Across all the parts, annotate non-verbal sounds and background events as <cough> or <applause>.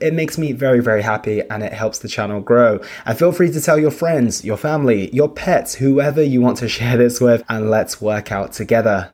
It makes me very, very happy and it helps the channel grow. And feel free to tell your friends, your family, your pets, whoever you want to <laughs> share this with, and let's work out together.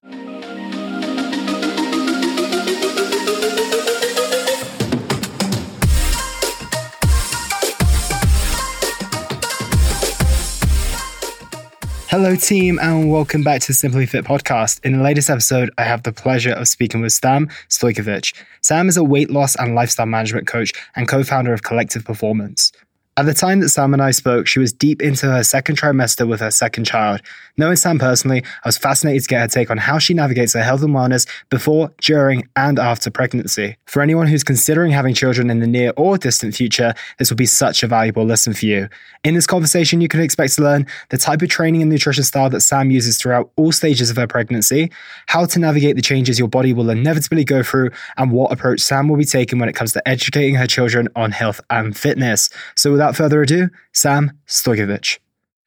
Hello, team, and welcome back to the Simply Fit podcast. In the latest episode, I have the pleasure of speaking with Sam Stojkovich. Sam is a weight loss and lifestyle management coach and co founder of Collective Performance. At the time that Sam and I spoke, she was deep into her second trimester with her second child. Knowing Sam personally, I was fascinated to get her take on how she navigates her health and wellness before, during, and after pregnancy. For anyone who's considering having children in the near or distant future, this will be such a valuable lesson for you. In this conversation, you can expect to learn the type of training and nutrition style that Sam uses throughout all stages of her pregnancy, how to navigate the changes your body will inevitably go through, and what approach Sam will be taking when it comes to educating her children on health and fitness. So, without without further ado, Sam Stojkovich.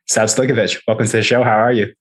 Sam Stojkovich, welcome to the show. How are you?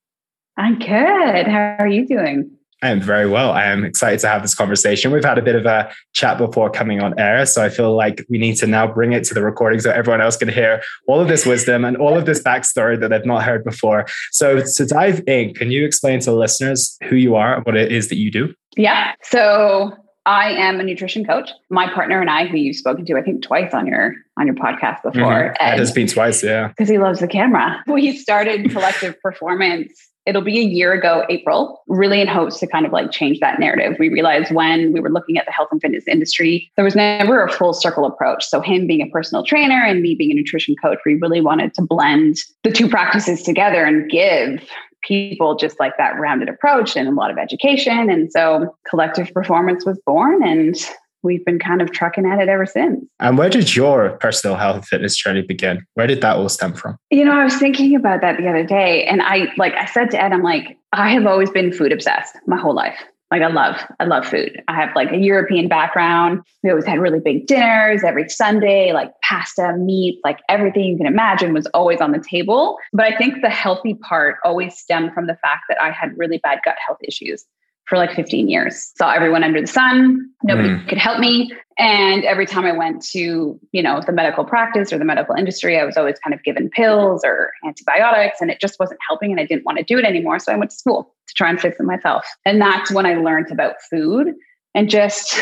I'm good. How are you doing? I am very well. I am excited to have this conversation. We've had a bit of a chat before coming on air, so I feel like we need to now bring it to the recording so everyone else can hear all of this wisdom and all of this backstory that they've not heard before. So, to dive in, can you explain to the listeners who you are and what it is that you do? Yeah. So, I am a nutrition coach. My partner and I, who you've spoken to, I think twice on your on your podcast before. Mm-hmm. That has been twice, yeah. Because he loves the camera. We started <laughs> Collective Performance. It'll be a year ago, April, really in hopes to kind of like change that narrative. We realized when we were looking at the health and fitness industry, there was never a full circle approach. So, him being a personal trainer and me being a nutrition coach, we really wanted to blend the two practices together and give people just like that rounded approach and a lot of education. And so collective performance was born and we've been kind of trucking at it ever since. And where did your personal health and fitness journey begin? Where did that all stem from? You know, I was thinking about that the other day and I like I said to Ed, I'm like, I have always been food obsessed my whole life. Like I love, I love food. I have like a European background. We always had really big dinners every Sunday, like pasta, meat, like everything you can imagine was always on the table. But I think the healthy part always stemmed from the fact that I had really bad gut health issues for like 15 years. Saw everyone under the sun. Nobody mm. could help me. And every time I went to, you know, the medical practice or the medical industry, I was always kind of given pills or antibiotics and it just wasn't helping and I didn't want to do it anymore. So I went to school to try and fix it myself. And that's when I learned about food and just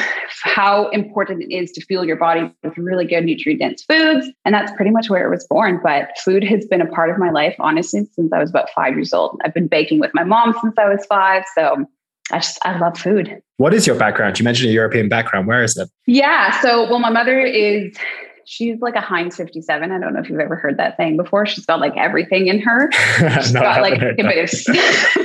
how important it is to fuel your body with really good nutrient dense foods. And that's pretty much where it was born. But food has been a part of my life, honestly, since I was about five years old. I've been baking with my mom since I was five. So I just I love food. What is your background? You mentioned a European background. Where is it? Yeah. So well, my mother is she's like a Heinz 57. I don't know if you've ever heard that thing before. She's got like everything in her. <laughs> She's no, got like a bit of <laughs>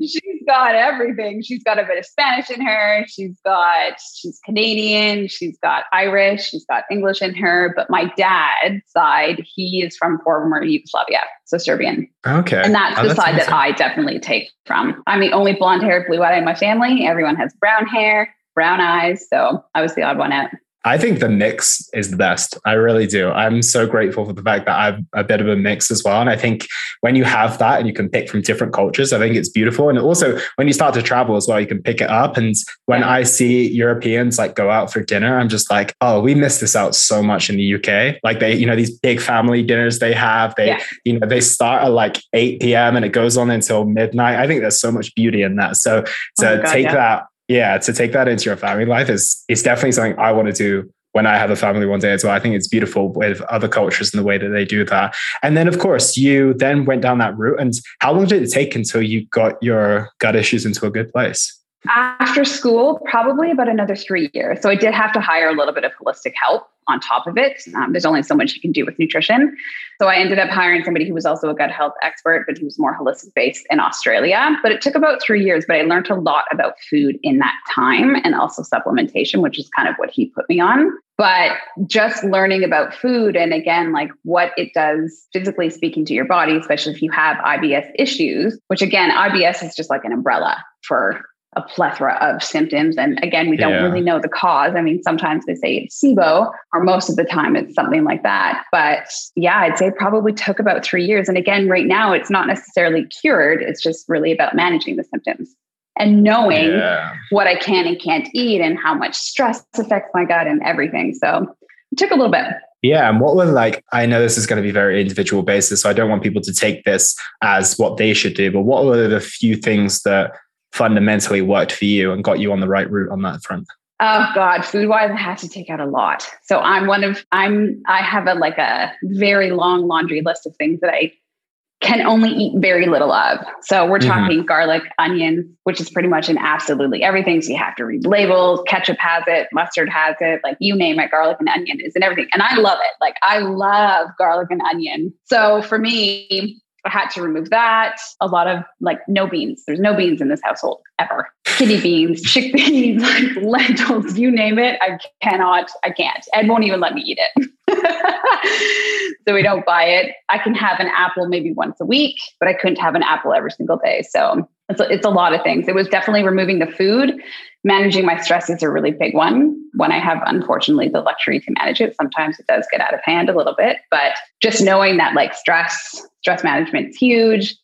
She's got everything. She's got a bit of Spanish in her. She's got she's Canadian, she's got Irish, she's got English in her, but my dad's side, he is from former Yugoslavia, so Serbian. Okay. And that's oh, the that's side awesome. that I definitely take from. I'm the only blonde haired blue eyed in my family. Everyone has brown hair, brown eyes, so I was the odd one out. I think the mix is the best. I really do. I'm so grateful for the fact that I'm a bit of a mix as well. And I think when you have that and you can pick from different cultures, I think it's beautiful. And also when you start to travel as well, you can pick it up. And when I see Europeans like go out for dinner, I'm just like, oh, we miss this out so much in the UK. Like they, you know, these big family dinners they have, they, yeah. you know, they start at like 8 p.m. and it goes on until midnight. I think there's so much beauty in that. So to oh God, take yeah. that yeah, to take that into your family life is is definitely something I want to do when I have a family one day as well. I think it's beautiful with other cultures and the way that they do that. And then, of course, you then went down that route. And how long did it take until you got your gut issues into a good place? After school, probably about another three years. So I did have to hire a little bit of holistic help on top of it. Um, there's only so much you can do with nutrition. So I ended up hiring somebody who was also a gut health expert, but he was more holistic based in Australia. But it took about three years, but I learned a lot about food in that time and also supplementation, which is kind of what he put me on. But just learning about food and again, like what it does physically speaking to your body, especially if you have IBS issues, which again, IBS is just like an umbrella for a plethora of symptoms. And again, we don't yeah. really know the cause. I mean, sometimes they say it's SIBO, or most of the time it's something like that. But yeah, I'd say it probably took about three years. And again, right now, it's not necessarily cured, it's just really about managing the symptoms and knowing yeah. what I can and can't eat and how much stress affects my gut and everything. So it took a little bit. Yeah. And what were like, I know this is going to be very individual basis, so I don't want people to take this as what they should do, but what were the few things that fundamentally worked for you and got you on the right route on that front? Oh God, food wise, I had to take out a lot. So I'm one of I'm I have a like a very long laundry list of things that I can only eat very little of. So we're mm-hmm. talking garlic, onion, which is pretty much in absolutely everything. So you have to read labels. Ketchup has it, mustard has it, like you name it, garlic and onion is in everything. And I love it. Like I love garlic and onion. So for me, I had to remove that. A lot of like no beans. There's no beans in this household ever. Kidney beans, chickpeas, like <laughs> lentils, you name it. I cannot, I can't. Ed won't even let me eat it. <laughs> so we don't buy it. I can have an apple maybe once a week, but I couldn't have an apple every single day. So it's a, it's a lot of things. It was definitely removing the food. Managing my stress is a really big one. When I have, unfortunately, the luxury to manage it, sometimes it does get out of hand a little bit. But just knowing that, like, stress, stress management is huge.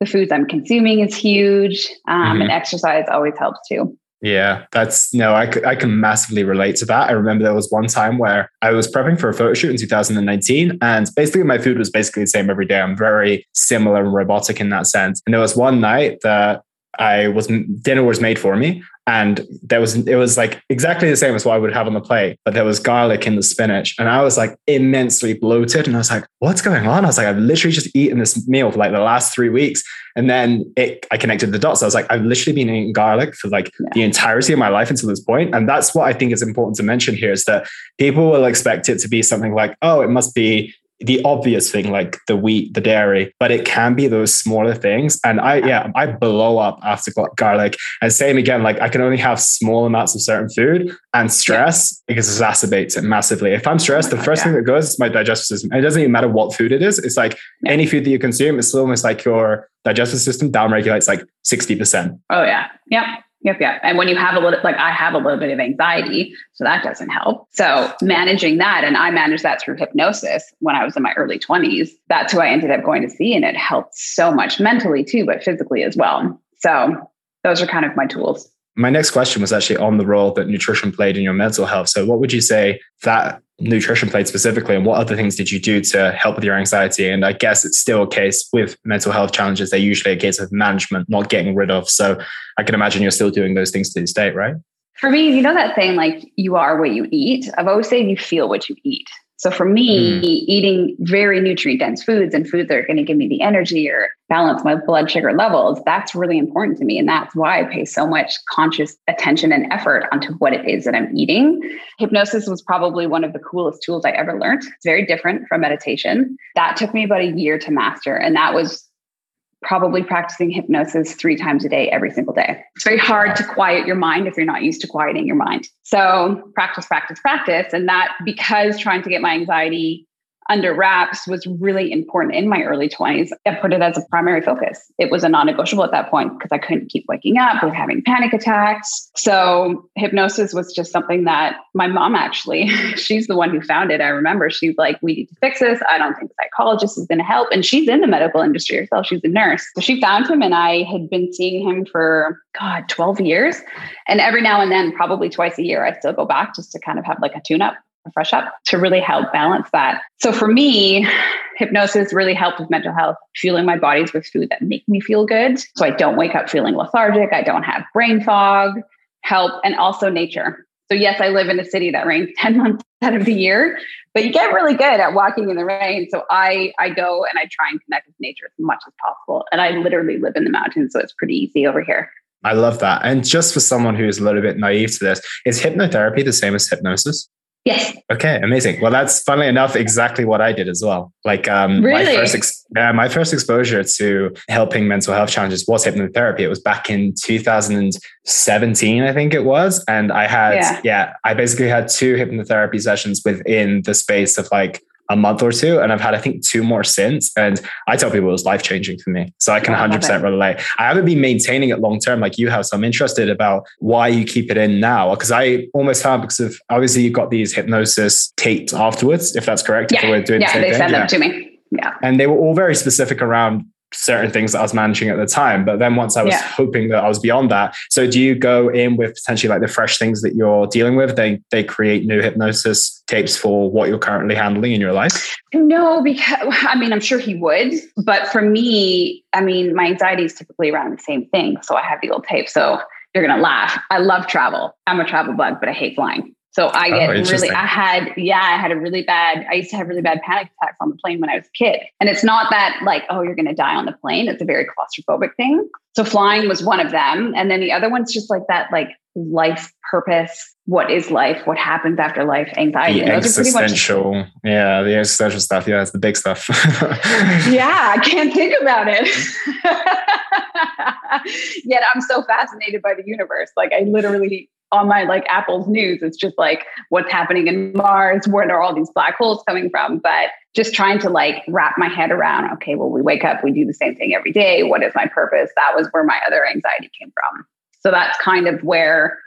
The foods I'm consuming is huge. Um, mm-hmm. And exercise always helps too. Yeah, that's no, I, I can massively relate to that. I remember there was one time where I was prepping for a photo shoot in 2019, and basically my food was basically the same every day. I'm very similar and robotic in that sense. And there was one night that I was dinner was made for me, and there was it was like exactly the same as what I would have on the plate, but there was garlic in the spinach, and I was like immensely bloated, and I was like, "What's going on?" I was like, "I've literally just eaten this meal for like the last three weeks," and then it I connected the dots. I was like, "I've literally been eating garlic for like yeah. the entirety of my life until this point," and that's what I think is important to mention here is that people will expect it to be something like, "Oh, it must be." The obvious thing like the wheat, the dairy, but it can be those smaller things. And I, yeah, I blow up after garlic. And same again, like I can only have small amounts of certain food and stress yeah. exacerbates it massively. If I'm stressed, oh the first yeah. thing that goes is my digestive system. It doesn't even matter what food it is. It's like yeah. any food that you consume, it's almost like your digestive system down regulates like 60%. Oh yeah. Yep. Yep, yep. And when you have a little, like I have a little bit of anxiety, so that doesn't help. So managing that, and I managed that through hypnosis when I was in my early 20s. That's who I ended up going to see. And it helped so much mentally too, but physically as well. So those are kind of my tools. My next question was actually on the role that nutrition played in your mental health. So what would you say that nutrition played specifically and what other things did you do to help with your anxiety? And i guess it's still a case with mental health challenges they're usually a case of management not getting rid of. So i can imagine you're still doing those things to this day right? For me you know that saying like you are what you eat? I've always said you feel what you eat so for me, mm. eating very nutrient dense foods and foods that are going to give me the energy or balance my blood sugar levels, that's really important to me. And that's why I pay so much conscious attention and effort onto what it is that I'm eating. Hypnosis was probably one of the coolest tools I ever learned. It's very different from meditation. That took me about a year to master. And that was probably practicing hypnosis three times a day, every single day. It's very hard to quiet your mind if you're not used to quieting your mind. So practice, practice, practice. And that because trying to get my anxiety under wraps was really important in my early 20s. I put it as a primary focus. It was a non negotiable at that point because I couldn't keep waking up with having panic attacks. So, hypnosis was just something that my mom actually, <laughs> she's the one who found it. I remember she's like, We need to fix this. I don't think a psychologist is going to help. And she's in the medical industry herself, she's a nurse. So, she found him, and I had been seeing him for, God, 12 years. And every now and then, probably twice a year, I still go back just to kind of have like a tune up fresh up to really help balance that. So for me, hypnosis really helped with mental health, fueling my bodies with food that make me feel good. So I don't wake up feeling lethargic. I don't have brain fog. help, and also nature. So, yes, I live in a city that rains <laughs> 10 months out of the year, but you get really good at walking in the rain. So, I, I go and I try and connect with nature as much as possible. And I literally live in the mountains, so it's pretty easy over here. I love that. And just for someone who's a little bit naive to this, is hypnotherapy the same as hypnosis? Yes. Okay, amazing. Well, that's funnily enough exactly what I did as well. Like, um, really? my first, ex- yeah, my first exposure to helping mental health challenges was hypnotherapy. It was back in 2017, I think it was, and I had, yeah, yeah I basically had two hypnotherapy sessions within the space of like a month or two. And I've had, I think, two more since. And I tell people it was life changing for me. So I can 100% relate. I haven't been maintaining it long term like you have. So I'm interested about why you keep it in now. Because I almost have, because of obviously you've got these hypnosis tapes afterwards, if that's correct. Yeah, we're doing yeah the they send them yeah. to me. Yeah. And they were all very specific around certain things that I was managing at the time. But then once I was yeah. hoping that I was beyond that. So do you go in with potentially like the fresh things that you're dealing with? They they create new hypnosis tapes for what you're currently handling in your life? No, because I mean I'm sure he would. But for me, I mean, my anxiety is typically around the same thing. So I have the old tape. So you're gonna laugh. I love travel. I'm a travel bug, but I hate flying. So I oh, get oh, really, I had, yeah, I had a really bad, I used to have really bad panic attacks on the plane when I was a kid. And it's not that like, oh, you're going to die on the plane. It's a very claustrophobic thing. So flying was one of them. And then the other one's just like that, like life purpose. What is life? What happens after life? Anxiety. The existential. Much- yeah. The existential stuff. Yeah. It's the big stuff. <laughs> yeah. I can't think about it. <laughs> Yet I'm so fascinated by the universe. Like I literally on my like Apple's news, it's just like what's happening in Mars, where are all these black holes coming from? But just trying to like wrap my head around, okay, well, we wake up, we do the same thing every day. What is my purpose? That was where my other anxiety came from. So that's kind of where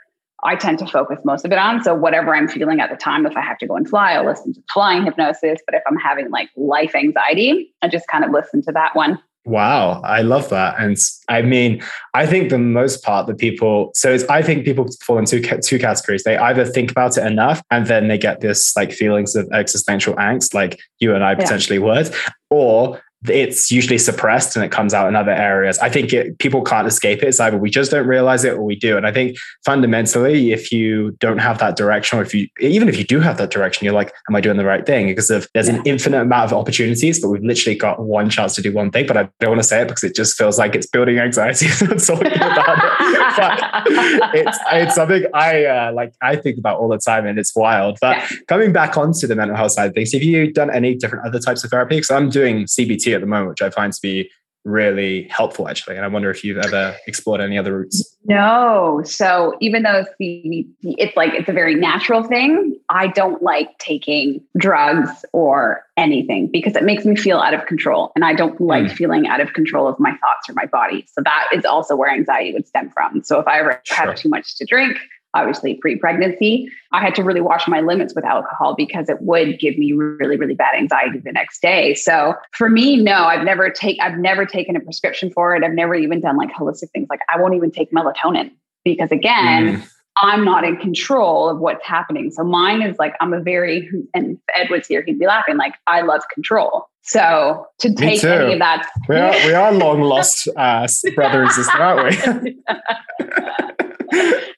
I tend to focus most of it on. So whatever I'm feeling at the time, if I have to go and fly, I'll listen to flying hypnosis. But if I'm having like life anxiety, I just kind of listen to that one. Wow, I love that. And I mean, I think the most part that people, so it's, I think people fall into two categories. They either think about it enough and then they get this like feelings of existential angst, like you and I potentially yeah. would, or it's usually suppressed and it comes out in other areas. I think it, people can't escape it. It's either we just don't realize it or we do. And I think fundamentally, if you don't have that direction, or if you, even if you do have that direction, you're like, am I doing the right thing? Because of, there's an infinite amount of opportunities, but we've literally got one chance to do one thing. But I don't want to say it because it just feels like it's building anxiety <laughs> talking about it. <laughs> It's, it's something I uh, like, I think about all the time and it's wild. But yeah. coming back onto the mental health side of things, have you done any different other types of therapy? Because I'm doing CBT at the moment, which I find to be really helpful actually. And I wonder if you've ever explored any other routes. No. So even though CBT, it's like it's a very natural thing, I don't like taking drugs or anything because it makes me feel out of control. And I don't like mm. feeling out of control of my thoughts or my body. So that is also where anxiety would stem from. So if I ever sure. have too much to drink, obviously pre-pregnancy i had to really watch my limits with alcohol because it would give me really really bad anxiety the next day so for me no i've never take i've never taken a prescription for it i've never even done like holistic things like i won't even take melatonin because again mm. I'm not in control of what's happening. So mine is like, I'm a very, and Ed was here, he'd be laughing, like, I love control. So to take any of that. We are, we are long lost uh, brothers, aren't we? <laughs> <laughs>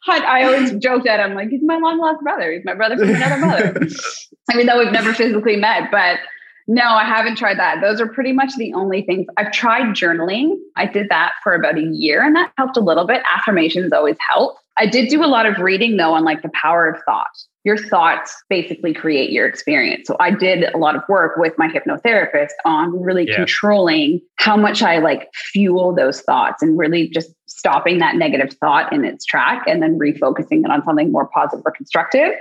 I always joke that I'm like, he's my long lost brother. He's my brother from another mother. <laughs> I mean, though we've never physically met, but no, I haven't tried that. Those are pretty much the only things I've tried journaling. I did that for about a year and that helped a little bit. Affirmations always help. I did do a lot of reading though on like the power of thought. Your thoughts basically create your experience. So I did a lot of work with my hypnotherapist on really yeah. controlling how much I like fuel those thoughts and really just stopping that negative thought in its track and then refocusing it on something more positive or constructive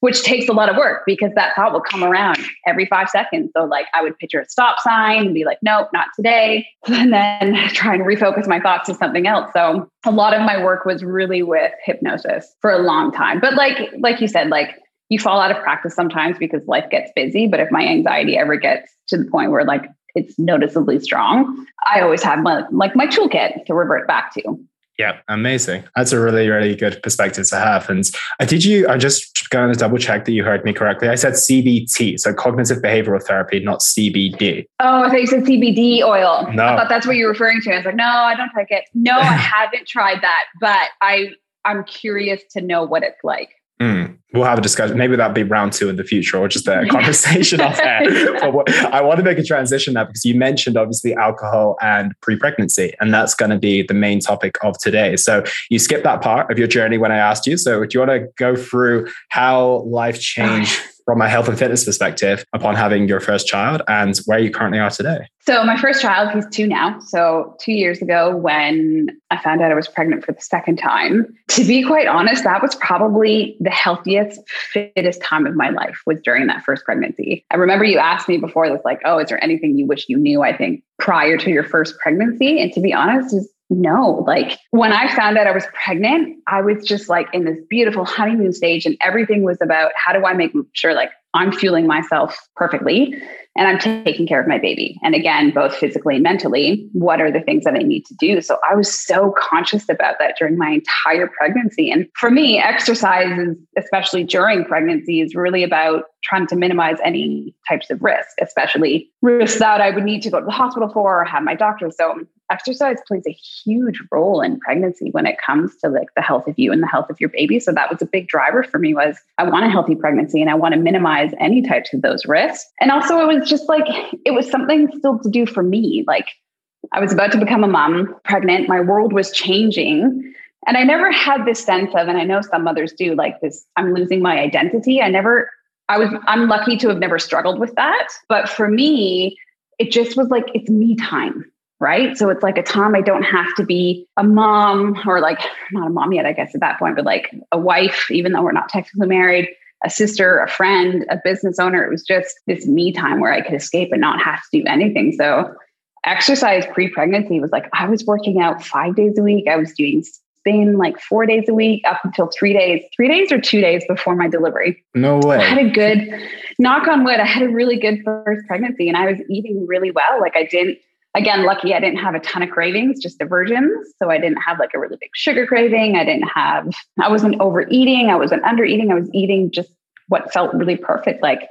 which takes a lot of work because that thought will come around every five seconds. So, like, I would picture a stop sign and be like, nope, not today. <laughs> And then try and refocus my thoughts to something else. So, a lot of my work was really with hypnosis for a long time. But, like, like you said, like, you fall out of practice sometimes because life gets busy. But if my anxiety ever gets to the point where, like, it's noticeably strong, I always have my like my toolkit to revert back to. Yeah, amazing. That's a really, really good perspective to have. And uh, did you, I'm just going to double check that you heard me correctly. I said CBT, so cognitive behavioral therapy, not CBD. Oh, I thought you said CBD oil. No. I thought that's what you were referring to. I was like, no, I don't take it. No, I <laughs> haven't tried that, but I I'm curious to know what it's like. Mm. We'll have a discussion. Maybe that'll be round two in the future or just a <laughs> conversation off air. <laughs> But what, I want to make a transition now because you mentioned obviously alcohol and pre pregnancy, and that's going to be the main topic of today. So you skipped that part of your journey when I asked you. So do you want to go through how life changed from a health and fitness perspective upon having your first child and where you currently are today? So, my first child, he's two now. So, two years ago, when I found out I was pregnant for the second time, to be quite honest, that was probably the healthiest, fittest time of my life was during that first pregnancy. I remember you asked me before this, like, oh, is there anything you wish you knew? I think prior to your first pregnancy. And to be honest, no, like when I found out I was pregnant, I was just like in this beautiful honeymoon stage, and everything was about how do I make sure like I'm fueling myself perfectly and I'm taking care of my baby. And again, both physically and mentally, what are the things that I need to do? So I was so conscious about that during my entire pregnancy. And for me, exercise, is, especially during pregnancy, is really about trying to minimize any types of risk, especially risks that I would need to go to the hospital for or have my doctor. So exercise plays a huge role in pregnancy when it comes to like the health of you and the health of your baby. So that was a big driver for me was I want a healthy pregnancy and I want to minimize any types of those risks. And also it was just like it was something still to do for me. Like I was about to become a mom, pregnant, my world was changing. And I never had this sense of, and I know some mothers do, like this, I'm losing my identity. I never I was I'm lucky to have never struggled with that. But for me, it just was like it's me time. Right. So it's like a time I don't have to be a mom or like not a mom yet, I guess at that point, but like a wife, even though we're not technically married, a sister, a friend, a business owner. It was just this me time where I could escape and not have to do anything. So exercise pre-pregnancy was like I was working out five days a week. I was doing been like four days a week up until three days, three days or two days before my delivery. No way. I had a good, knock on wood, I had a really good first pregnancy and I was eating really well. Like I didn't, again, lucky I didn't have a ton of cravings, just diversions. So I didn't have like a really big sugar craving. I didn't have, I wasn't overeating. I wasn't undereating. I was eating just what felt really perfect. Like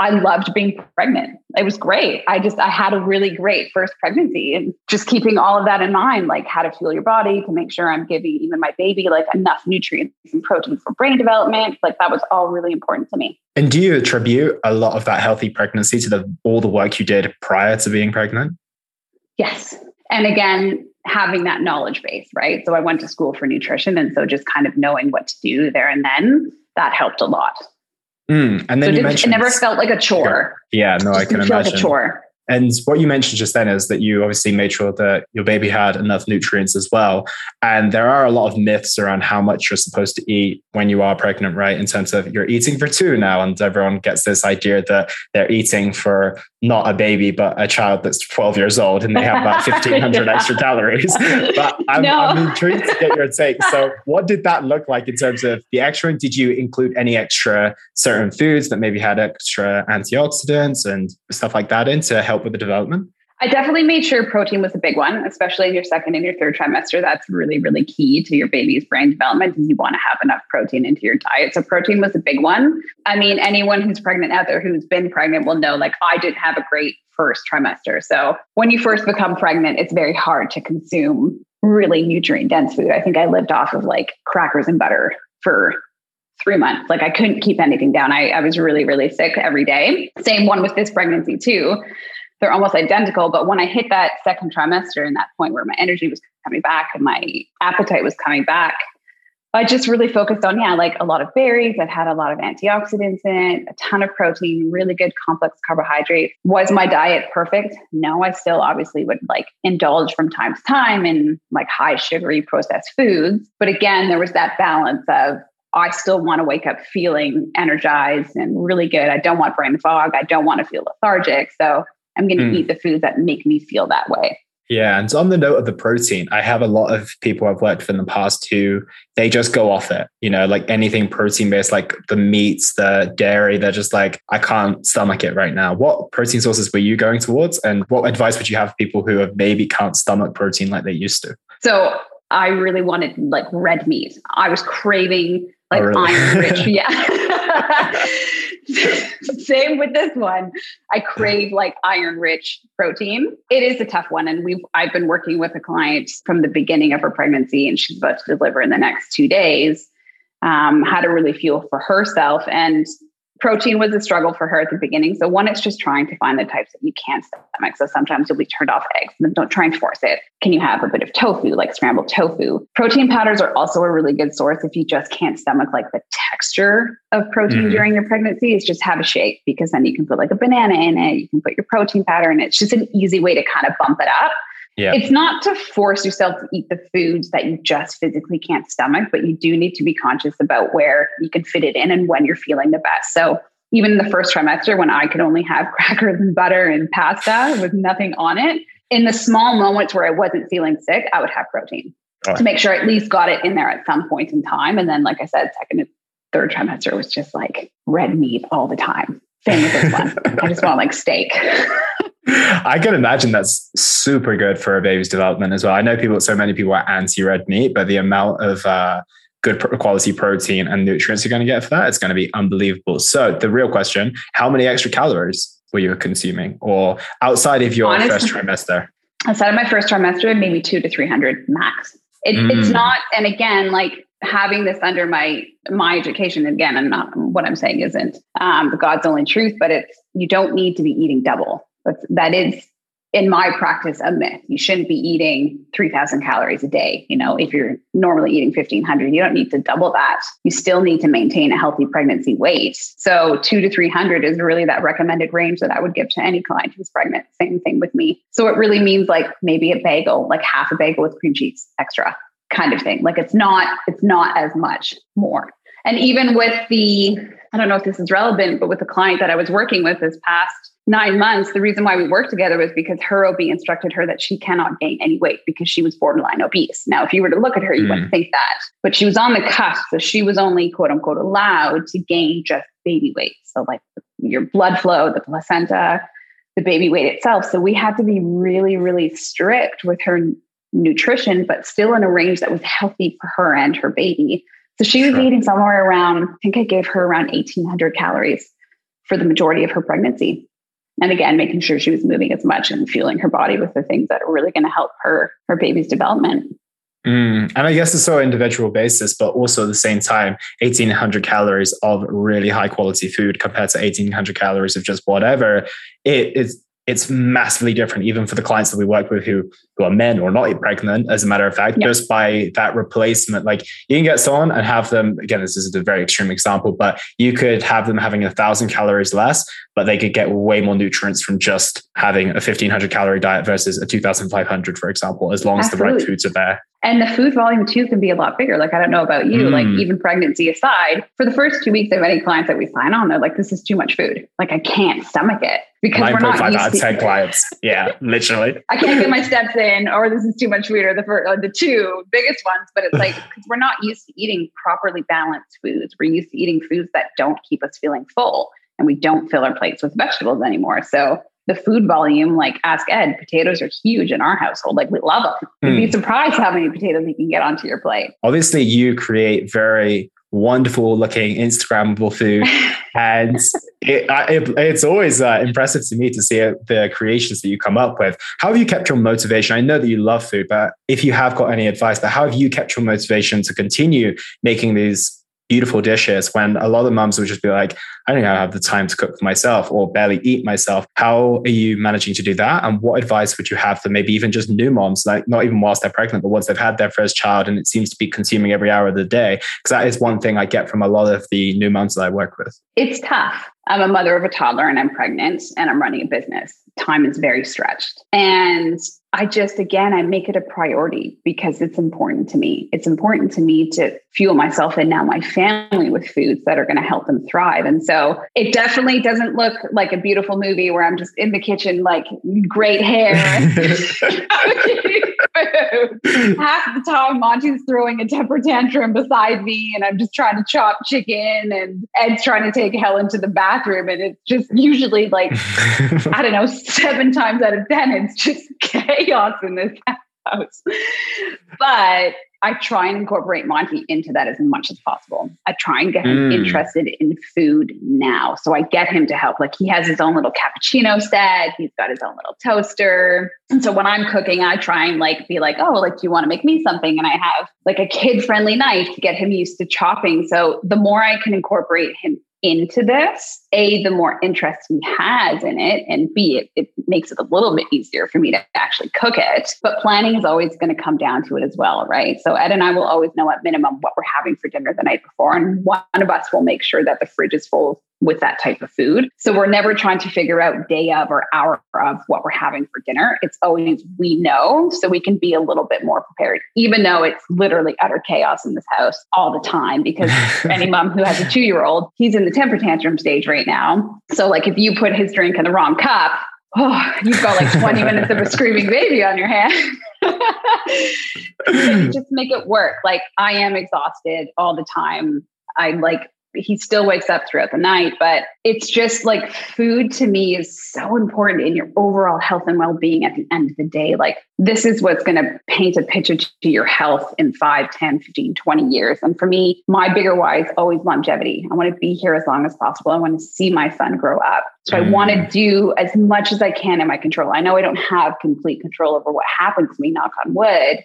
I loved being pregnant. It was great. I just I had a really great first pregnancy and just keeping all of that in mind, like how to fuel your body to make sure I'm giving even my baby like enough nutrients and protein for brain development. Like that was all really important to me. And do you attribute a lot of that healthy pregnancy to the all the work you did prior to being pregnant? Yes. And again, having that knowledge base, right? So I went to school for nutrition and so just kind of knowing what to do there and then that helped a lot. Mm, and then so you mentioned it never felt like a chore. Yeah, no, I can imagine. Like a chore. And what you mentioned just then is that you obviously made sure that your baby had enough nutrients as well. And there are a lot of myths around how much you're supposed to eat when you are pregnant, right? In terms of you're eating for two now, and everyone gets this idea that they're eating for not a baby, but a child that's 12 years old and they have about <laughs> 1500 yeah. extra calories. <laughs> But I'm, no. I'm intrigued to get your take. So, what did that look like in terms of the extra? Did you include any extra certain foods that maybe had extra antioxidants and stuff like that in to help with the development? I definitely made sure protein was a big one, especially in your second and your third trimester. That's really, really key to your baby's brain development is you want to have enough protein into your diet. So protein was a big one. I mean, anyone who's pregnant out there who's been pregnant will know like I didn't have a great first trimester. So when you first become pregnant, it's very hard to consume really nutrient dense food. I think I lived off of like crackers and butter for three months. Like I couldn't keep anything down. I, I was really, really sick every day. Same one with this pregnancy too they're almost identical. But when I hit that second trimester and that point where my energy was coming back and my appetite was coming back, I just really focused on, yeah, like a lot of berries. I've had a lot of antioxidants in it, a ton of protein, really good complex carbohydrates. Was my diet perfect? No, I still obviously would like indulge from time to time in like high sugary processed foods. But again, there was that balance of I still want to wake up feeling energized and really good. I don't want brain fog. I don't want to feel lethargic. So I'm going to mm. eat the foods that make me feel that way. Yeah. And on the note of the protein, I have a lot of people I've worked with in the past who they just go off it, you know, like anything protein based, like the meats, the dairy, they're just like, I can't stomach it right now. What protein sources were you going towards? And what advice would you have for people who have maybe can't stomach protein like they used to? So I really wanted like red meat. I was craving like oh, really? iron rich. <laughs> yeah. <laughs> <laughs> same with this one. I crave like iron rich protein. It is a tough one. And we've I've been working with a client from the beginning of her pregnancy and she's about to deliver in the next two days. Um, how to really fuel for herself. And protein was a struggle for her at the beginning. So one, it's just trying to find the types that you can't stomach. So sometimes you'll be turned off eggs, and don't try and force it. Can you have a bit of tofu, like scrambled tofu? Protein powders are also a really good source if you just can't stomach like the texture of protein mm-hmm. during your pregnancy. Is just have a shake because then you can put like a banana in it. You can put your protein powder in it. It's just an easy way to kind of bump it up. Yeah. It's not to force yourself to eat the foods that you just physically can't stomach, but you do need to be conscious about where you can fit it in and when you're feeling the best. So even in the first trimester, when I could only have <laughs> crackers and butter and pasta with nothing on it, in the small moments where I wasn't feeling sick, I would have protein oh. to make sure I at least got it in there at some point in time. And then, like I said, second and third trimester was just like red meat all the time. Same with this one. I just want like steak. I can imagine that's super good for a baby's development as well. I know people, so many people are anti red meat, but the amount of uh, good quality protein and nutrients you're going to get for that, it's going to be unbelievable. So, the real question how many extra calories were you consuming or outside of your Honestly, first trimester? Outside of my first trimester, maybe two to 300 max. It, mm. It's not, and again, like having this under my my education again and not what i'm saying isn't um, the god's only truth but it's you don't need to be eating double that's, that is, in my practice, a myth. You shouldn't be eating 3,000 calories a day. You know, if you're normally eating 1,500, you don't need to double that. You still need to maintain a healthy pregnancy weight. So, two to 300 is really that recommended range that I would give to any client who's pregnant. Same thing with me. So, it really means like maybe a bagel, like half a bagel with cream cheese extra kind of thing. Like it's not, it's not as much more. And even with the, I don't know if this is relevant, but with the client that I was working with this past nine months, the reason why we worked together was because her OB instructed her that she cannot gain any weight because she was borderline obese. Now, if you were to look at her, you mm. wouldn't think that, but she was on the cusp. So she was only quote unquote allowed to gain just baby weight. So, like your blood flow, the placenta, the baby weight itself. So, we had to be really, really strict with her nutrition, but still in a range that was healthy for her and her baby. So, she was sure. eating somewhere around, I think I gave her around 1800 calories for the majority of her pregnancy and again making sure she was moving as much and fueling her body with the things that are really going to help her her baby's development Mm, and I guess it's so individual basis, but also at the same time, 1800 calories of really high quality food compared to 1800 calories of just whatever. It is it's massively different, even for the clients that we work with who, who are men or not pregnant, as a matter of fact, yeah. just by that replacement. Like you can get someone and have them, again, this is a very extreme example, but you could have them having a thousand calories less, but they could get way more nutrients from just having a 1500 calorie diet versus a 2500, for example, as long Absolutely. as the right foods are there. And the food volume too can be a lot bigger. Like, I don't know about you, mm. like even pregnancy aside, for the first two weeks of any clients that we sign on, they're like, this is too much food. Like, I can't stomach it because we're not used out of 10 clients. Yeah, literally. <laughs> I can't get my steps in, or this is too much food, or the, first, or the two biggest ones. But it's like, <laughs> because we're not used to eating properly balanced foods. We're used to eating foods that don't keep us feeling full and we don't fill our plates with vegetables anymore. So the food volume, like ask Ed, potatoes are huge in our household. Like we love them. You'd be hmm. surprised how many potatoes you can get onto your plate. Obviously, you create very wonderful looking Instagrammable food. <laughs> and it, it, it's always uh, impressive to me to see uh, the creations that you come up with. How have you kept your motivation? I know that you love food, but if you have got any advice, but how have you kept your motivation to continue making these beautiful dishes when a lot of moms would just be like, I don't have the time to cook for myself or barely eat myself. How are you managing to do that? And what advice would you have for maybe even just new moms, like not even whilst they're pregnant, but once they've had their first child and it seems to be consuming every hour of the day? Because that is one thing I get from a lot of the new moms that I work with. It's tough. I'm a mother of a toddler and I'm pregnant and I'm running a business. Time is very stretched. And I just, again, I make it a priority because it's important to me. It's important to me to fuel myself and now my family with foods that are going to help them thrive. And so it definitely doesn't look like a beautiful movie where I'm just in the kitchen, like great hair. <laughs> Half the time, Monty's throwing a temper tantrum beside me, and I'm just trying to chop chicken, and Ed's trying to take Helen to the bathroom. And it's just usually like, <laughs> I don't know, seven times out of 10, it's just chaos in this house. But I try and incorporate Monty into that as much as possible. I try and get him mm. interested in food now. So I get him to help. Like he has his own little cappuccino set, he's got his own little toaster. And so when I'm cooking, I try and like be like, oh, like, you want to make me something? And I have like a kid friendly knife to get him used to chopping. So the more I can incorporate him into this, A, the more interest he has in it, and B, it, it makes it a little bit easier for me to actually cook it. But planning is always going to come down to it as well, right? So Ed and I will always know at minimum what we're having for dinner the night before. And one of us will make sure that the fridge is full with that type of food. So we're never trying to figure out day of or hour of what we're having for dinner. It's always we know so we can be a little bit more prepared, even though it's literally utter chaos in this house all the time. Because <laughs> any mom who has a two year old, he's in the temper tantrum stage right now. So, like, if you put his drink in the wrong cup, oh, you've got like 20 <laughs> minutes of a screaming baby on your hand. <laughs> just make it work. Like, I am exhausted all the time. I like he still wakes up throughout the night but it's just like food to me is so important in your overall health and well-being at the end of the day. Like this is what's going to paint a picture to your health in 5 10 15 20 years. And for me my bigger why is always longevity. I want to be here as long as possible. I want to see my son grow up. So mm. i want to do as much as i can in my control. I know i don't have complete control over what happens to me knock on wood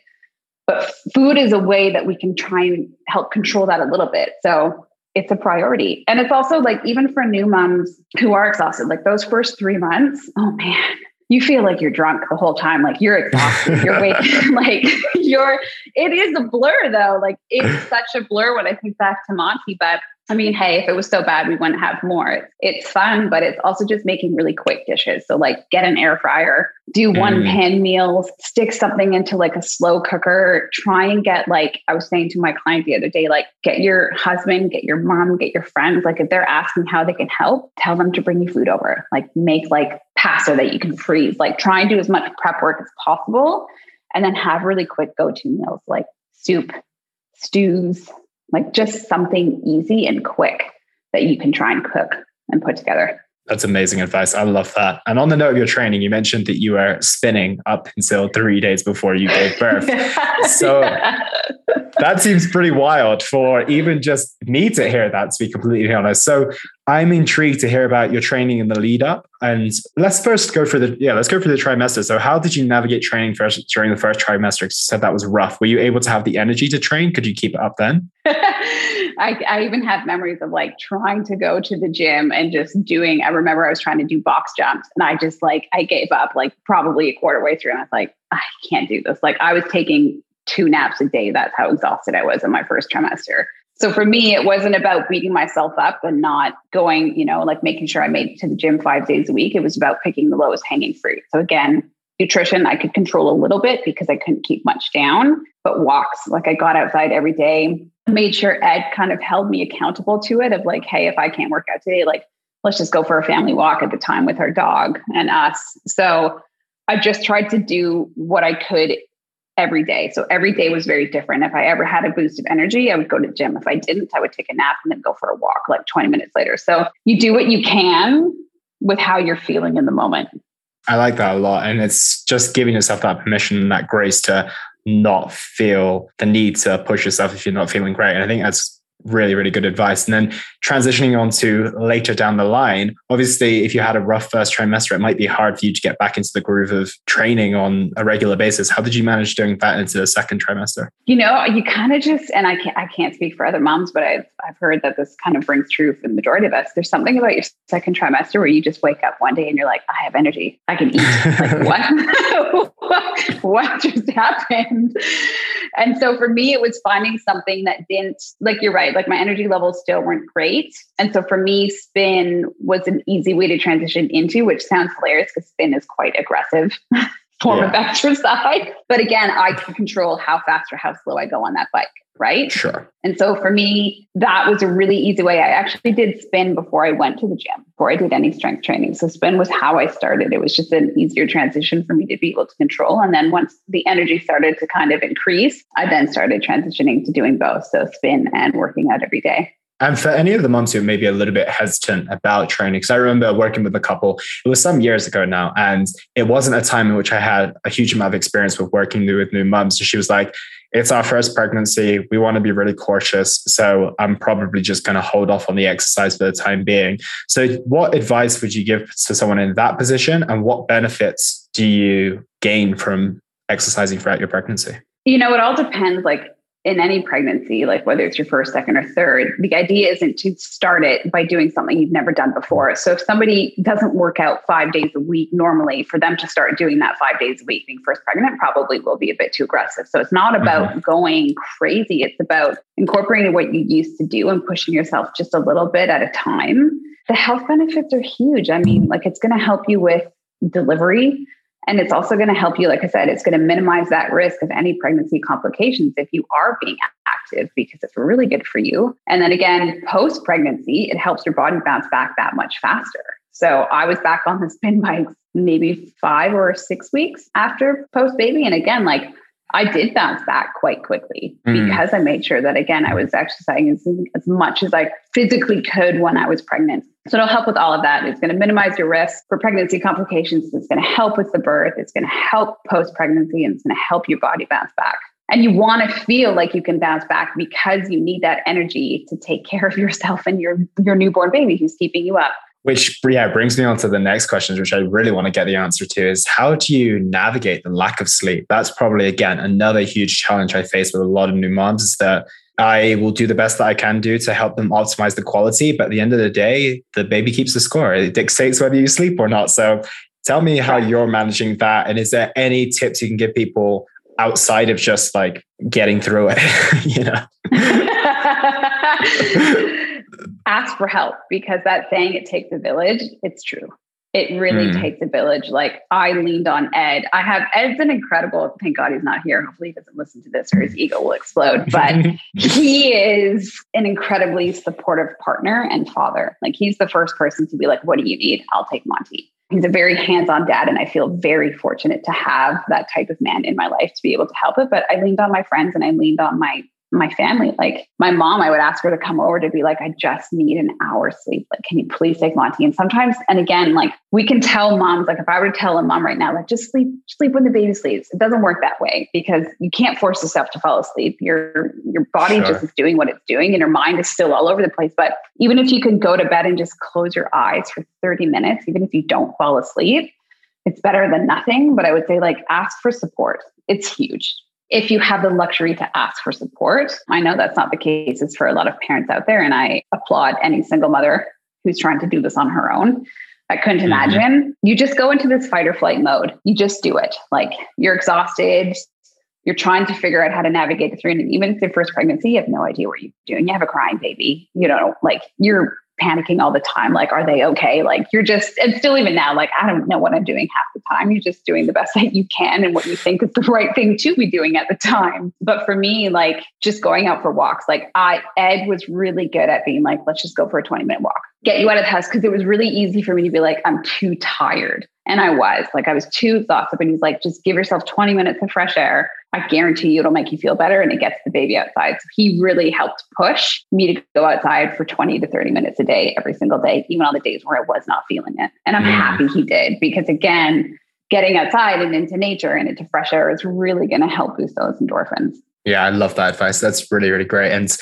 but food is a way that we can try and help control that a little bit. So it's a priority. And it's also like, even for new moms who are exhausted, like those first three months, oh man, you feel like you're drunk the whole time. Like you're exhausted. You're <laughs> waking, <laughs> like you're, it is a blur though. Like it's such a blur when I think back to Monty, but I mean, hey, if it was so bad, we wouldn't have more. It's fun, but it's also just making really quick dishes. So, like, get an air fryer, do one mm. pan meals, stick something into like a slow cooker. Try and get, like, I was saying to my client the other day, like, get your husband, get your mom, get your friends. Like, if they're asking how they can help, tell them to bring you food over. Like, make like pasta that you can freeze. Like, try and do as much prep work as possible. And then have really quick go to meals like soup, stews, like just something easy and quick that you can try and cook and put together. That's amazing advice. I love that. And on the note of your training, you mentioned that you were spinning up until three days before you gave birth. <laughs> so that seems pretty wild for even just me to hear that, to be completely honest. So I'm intrigued to hear about your training in the lead up. And let's first go for the yeah, let's go for the trimester. So how did you navigate training first during the first trimester? You said that was rough. Were you able to have the energy to train? Could you keep it up then? <laughs> I, I even have memories of like trying to go to the gym and just doing. I remember I was trying to do box jumps and I just like I gave up like probably a quarter way through and I was like, I can't do this. Like I was taking two naps a day. That's how exhausted I was in my first trimester. So for me, it wasn't about beating myself up and not going, you know, like making sure I made it to the gym five days a week. It was about picking the lowest hanging fruit. So again, nutrition I could control a little bit because I couldn't keep much down, but walks, like I got outside every day, made sure Ed kind of held me accountable to it of like, hey, if I can't work out today, like let's just go for a family walk at the time with our dog and us. So I just tried to do what I could every day. So every day was very different. If I ever had a boost of energy, I would go to gym. If I didn't, I would take a nap and then go for a walk like 20 minutes later. So you do what you can with how you're feeling in the moment. I like that a lot. And it's just giving yourself that permission and that grace to not feel the need to push yourself if you're not feeling great. And I think that's really, really good advice. And then transitioning on to later down the line, obviously, if you had a rough first trimester, it might be hard for you to get back into the groove of training on a regular basis. How did you manage doing that into the second trimester? You know, you kind of just, and I can't, I can't speak for other moms, but I've, I've heard that this kind of rings true for the majority of us. There's something about your second trimester where you just wake up one day and you're like, I have energy. I can eat. like, <laughs> what? what? <laughs> what just happened? And so for me, it was finding something that didn't, like you're right, like my energy levels still weren't great. And so for me, spin was an easy way to transition into, which sounds hilarious because spin is quite aggressive. <laughs> form yeah. of exercise. <laughs> But again, I can control how fast or how slow I go on that bike right? Sure. And so for me, that was a really easy way. I actually did spin before I went to the gym, before I did any strength training. So spin was how I started. It was just an easier transition for me to be able to control. And then once the energy started to kind of increase, I then started transitioning to doing both. So spin and working out every day. And for any of the moms who may be a little bit hesitant about training, because I remember working with a couple, it was some years ago now, and it wasn't a time in which I had a huge amount of experience with working with new moms. So she was like, it's our first pregnancy. We want to be really cautious. So I'm probably just going to hold off on the exercise for the time being. So, what advice would you give to someone in that position? And what benefits do you gain from exercising throughout your pregnancy? You know, it all depends. Like, in any pregnancy, like whether it's your first, second, or third, the idea isn't to start it by doing something you've never done before. So if somebody doesn't work out five days a week normally, for them to start doing that five days a week being first pregnant probably will be a bit too aggressive. So it's not about mm-hmm. going crazy. It's about incorporating what you used to do and pushing yourself just a little bit at a time. The health benefits are huge. I mean, like it's going to help you with delivery and it's also going to help you, like I said, it's going to minimize that risk of any pregnancy complications if you are being active because it's really good for you. And then again, post pregnancy, it helps your body bounce back that much faster. So I was back on the spin bike maybe five or six weeks after post baby. And again, like I did bounce back quite quickly mm. because I made sure that again I was exercising as, as much as I physically could when I was pregnant. So it'll help with all of that. It's going to minimize your risk for pregnancy complications. It's going to help with the birth. It's going to help post pregnancy, and it's going to help your body bounce back. And you want to feel like you can bounce back because you need that energy to take care of <laughs> yourself and your your newborn baby who's keeping you up. Which yeah brings me on to the next questions, which I really want to get the answer to is how do you navigate the lack of sleep? That's probably again another huge challenge I face with a lot of new moms is that I will do the best that I can do to help them optimize the quality. But at the end of the day, the baby keeps the score. It dictates whether you sleep or not. So tell me how you're managing that. And is there any tips you can give people outside of just like getting through it? <laughs> you know? <laughs> <laughs> Ask for help because that saying it takes a village, it's true. It really mm. takes a village. Like I leaned on Ed. I have Ed's an incredible. Thank God he's not here. Hopefully he doesn't listen to this or his ego will explode. But <laughs> he is an incredibly supportive partner and father. Like he's the first person to be like, "What do you need? I'll take Monty." He's a very hands-on dad, and I feel very fortunate to have that type of man in my life to be able to help it. But I leaned on my friends and I leaned on my my family. Like my mom, I would ask her to come over to be like, I just need an hour sleep. Like, can you please take Monty? And sometimes, and again, like we can tell moms, like if I were to tell a mom right now, like just sleep, sleep when the baby sleeps. It doesn't work that way because you can't force yourself to fall asleep. Your your body sure. just is doing what it's doing and your mind is still all over the place. But even if you can go to bed and just close your eyes for 30 minutes, even if you don't fall asleep, it's better than nothing. But I would say like ask for support. It's huge if you have the luxury to ask for support. I know that's not the case it's for a lot of parents out there. And I applaud any single mother who's trying to do this on her own. I couldn't mm-hmm. imagine. You just go into this fight or flight mode. You just do it. Like you're exhausted. You're trying to figure out how to navigate the through. And even if it's your first pregnancy, you have no idea what you're doing. You have a crying baby. You know, like you're panicking all the time. Like, are they okay? Like, you're just, and still even now, like, I don't know what I'm doing half the time. You're just doing the best <laughs> that you can and what you think is the right thing to be doing at the time. But for me, like, just going out for walks, like, I, Ed was really good at being like, let's just go for a 20 minute walk, get you out of the house. Cause it was really easy for me to be like, I'm too tired. And I was like, I was too exhausted. And he's like, just give yourself 20 minutes of fresh air. I guarantee you it'll make you feel better and it gets the baby outside. So he really helped push me to go outside for 20 to 30 minutes a day every single day, even on the days where I was not feeling it. And I'm mm. happy he did because, again, getting outside and into nature and into fresh air is really going to help boost those endorphins. Yeah, I love that advice. That's really, really great. And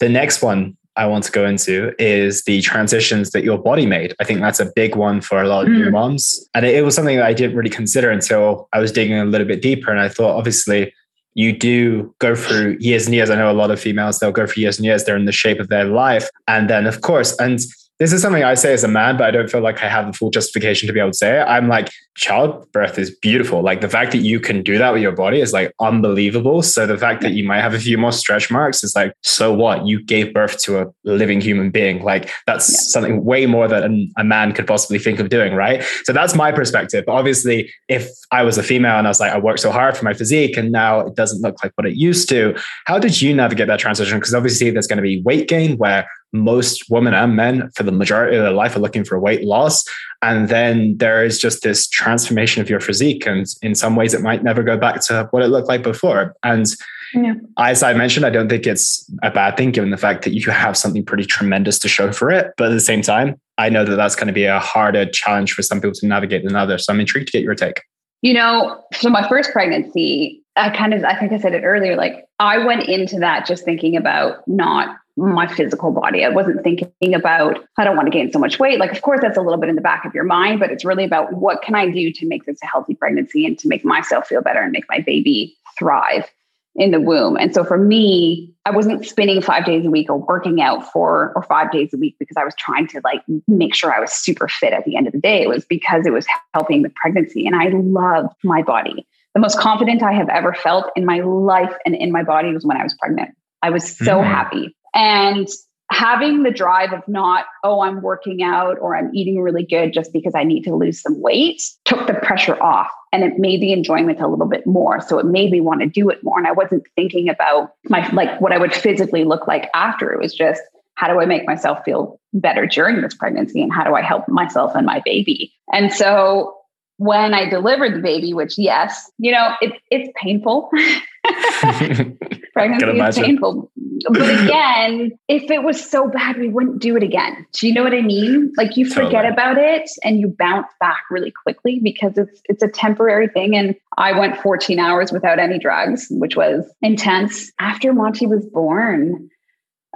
the next one I want to go into is the transitions that your body made. I think that's a big one for a lot of mm. new moms. And it, it was something that I didn't really consider until I was digging a little bit deeper. And I thought, obviously, you do go through years and years. I know a lot of females, they'll go for years and years. They're in the shape of their life. And then, of course, and this is something I say as a man, but I don't feel like I have the full justification to be able to say it. I'm like, childbirth is beautiful. Like the fact that you can do that with your body is like unbelievable. So the fact that you might have a few more stretch marks is like, so what? You gave birth to a living human being. Like that's yeah. something way more than a man could possibly think of doing, right? So that's my perspective. But obviously, if I was a female and I was like, I worked so hard for my physique and now it doesn't look like what it used to, how did you navigate that transition? Because obviously there's going to be weight gain where most women and men for the majority of their life are looking for weight loss. And then there is just this transformation of your physique. And in some ways, it might never go back to what it looked like before. And yeah. as I mentioned, I don't think it's a bad thing given the fact that you have something pretty tremendous to show for it. But at the same time, I know that that's going to be a harder challenge for some people to navigate than others. So I'm intrigued to get your take. You know, so my first pregnancy, I kind of, I think I said it earlier, like I went into that just thinking about not my physical body. I wasn't thinking about, I don't want to gain so much weight. Like, of course, that's a little bit in the back of your mind, but it's really about what can I do to make this a healthy pregnancy and to make myself feel better and make my baby thrive in the womb. And so for me, I wasn't spinning five days a week or working out four or five days a week because I was trying to like make sure I was super fit at the end of the day. It was because it was helping with pregnancy. And I loved my body. The most confident I have ever felt in my life and in my body was when I was pregnant. I was so mm. happy. And having the drive of not, oh, I'm working out or I'm eating really good just because I need to lose some weight took the pressure off and it made the enjoyment a little bit more. So it made me want to do it more. And I wasn't thinking about my, like what I would physically look like after. It was just, how do I make myself feel better during this pregnancy? And how do I help myself and my baby? And so when I delivered the baby, which yes, you know, it, it's painful. <laughs> <laughs> Pregnancy is painful. But <laughs> again, if it was so bad, we wouldn't do it again. Do you know what I mean? Like you forget totally. about it and you bounce back really quickly because it's it's a temporary thing. And I went 14 hours without any drugs, which was intense. After Monty was born,